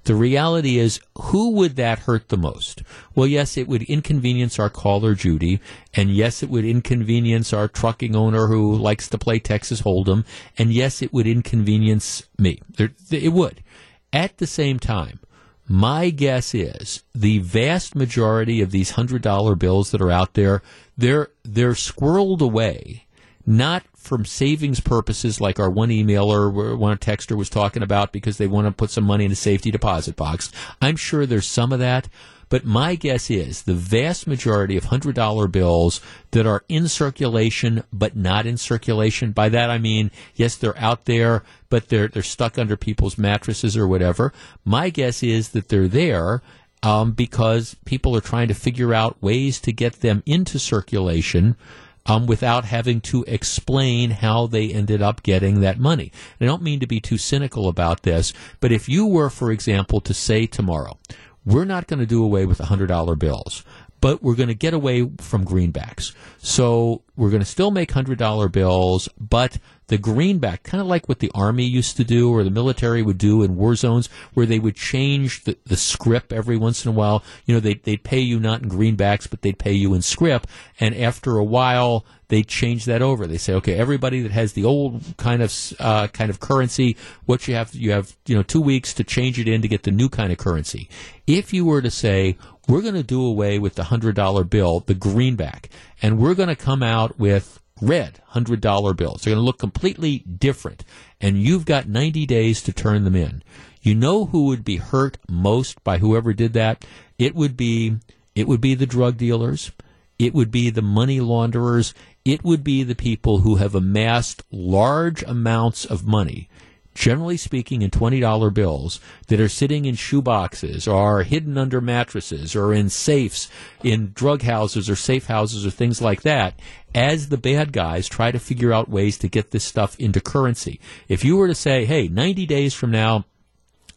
the reality is, who would that hurt the most? Well, yes, it would inconvenience our caller, Judy, and yes, it would inconvenience our trucking owner who likes to play Texas Hold'em, and yes, it would inconvenience me. It would. At the same time, my guess is the vast majority of these hundred dollar bills that are out there, they're they're squirreled away, not from savings purposes like our one emailer, or one texter was talking about because they want to put some money in a safety deposit box. I'm sure there's some of that. But my guess is the vast majority of hundred dollar bills that are in circulation but not in circulation. By that I mean, yes, they're out there, but they're they're stuck under people's mattresses or whatever. My guess is that they're there um, because people are trying to figure out ways to get them into circulation. Um, without having to explain how they ended up getting that money. And I don't mean to be too cynical about this, but if you were, for example, to say tomorrow, we're not going to do away with $100 bills, but we're going to get away from greenbacks. So we're going to still make $100 bills, but the greenback, kind of like what the Army used to do or the military would do in war zones, where they would change the, the script every once in a while. You know, they, they'd pay you not in greenbacks, but they'd pay you in script. And after a while, they change that over. They say, okay, everybody that has the old kind of uh, kind of currency, what you have, you have, you know, two weeks to change it in to get the new kind of currency. If you were to say, we're going to do away with the hundred dollar bill, the greenback, and we're going to come out with red hundred dollar bills. They're going to look completely different, and you've got ninety days to turn them in. You know who would be hurt most by whoever did that? It would be it would be the drug dealers. It would be the money launderers. It would be the people who have amassed large amounts of money generally speaking, in $20 bills that are sitting in shoeboxes or hidden under mattresses or in safes in drug houses or safe houses or things like that as the bad guys try to figure out ways to get this stuff into currency. If you were to say, hey, 90 days from now,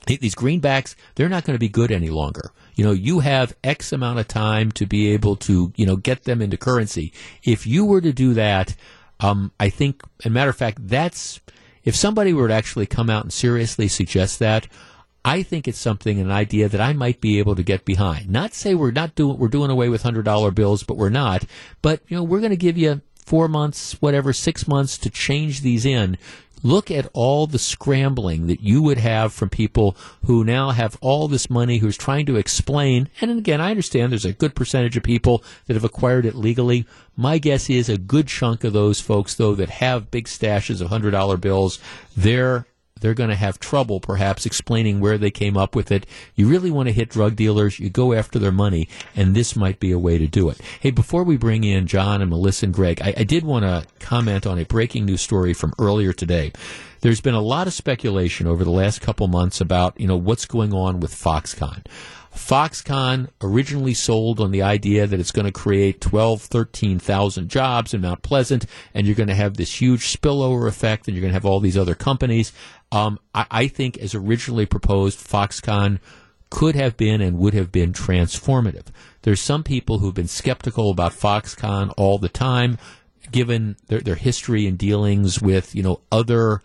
these greenbacks, they're not going to be good any longer. You know, you have X amount of time to be able to, you know, get them into currency. If you were to do that, um, I think, as a matter of fact, that's, if somebody were to actually come out and seriously suggest that, I think it's something, an idea that I might be able to get behind. Not say we're not doing, we're doing away with hundred dollar bills, but we're not. But you know, we're going to give you four months, whatever, six months to change these in. Look at all the scrambling that you would have from people who now have all this money, who's trying to explain. And again, I understand there's a good percentage of people that have acquired it legally. My guess is a good chunk of those folks, though, that have big stashes of hundred dollar bills, they're they're going to have trouble perhaps explaining where they came up with it. You really want to hit drug dealers, you go after their money, and this might be a way to do it. Hey, before we bring in John and Melissa and Greg, I, I did want to comment on a breaking news story from earlier today. There's been a lot of speculation over the last couple months about, you know, what's going on with Foxconn. Foxconn originally sold on the idea that it's going to create 12, 13,000 jobs in Mount Pleasant, and you're going to have this huge spillover effect, and you're going to have all these other companies. Um, I, I think, as originally proposed, Foxconn could have been and would have been transformative. There's some people who've been skeptical about Foxconn all the time, given their, their history and dealings with you know other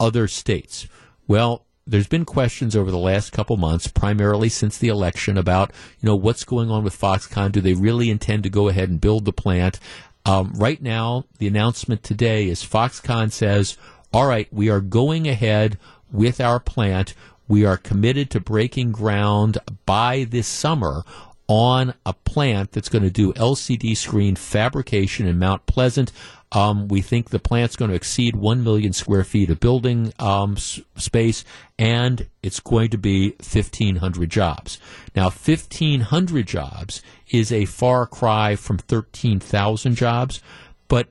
other states. Well, there's been questions over the last couple months, primarily since the election, about you know what's going on with Foxconn. Do they really intend to go ahead and build the plant? Um, right now, the announcement today is Foxconn says, "All right, we are going ahead with our plant. We are committed to breaking ground by this summer on a plant that's going to do LCD screen fabrication in Mount Pleasant. Um, we think the plant's going to exceed 1 million square feet of building um, s- space, and it's going to be 1,500 jobs. Now, 1,500 jobs is a far cry from 13,000 jobs, but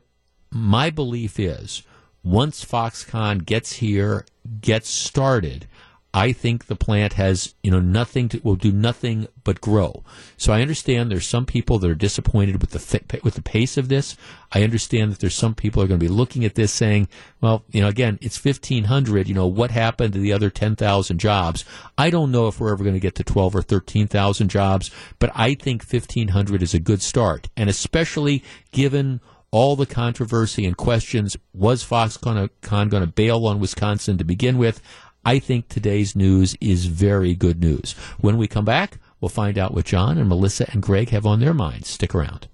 my belief is once Foxconn gets here, gets started, I think the plant has, you know, nothing to, will do nothing but grow. So I understand there's some people that are disappointed with the with the pace of this. I understand that there's some people are going to be looking at this saying, well, you know, again, it's 1500, you know, what happened to the other 10,000 jobs? I don't know if we're ever going to get to 12 or 13,000 jobs, but I think 1500 is a good start. And especially given all the controversy and questions, was Foxconn going to bail on Wisconsin to begin with? I think today's news is very good news. When we come back, we'll find out what John and Melissa and Greg have on their minds. Stick around.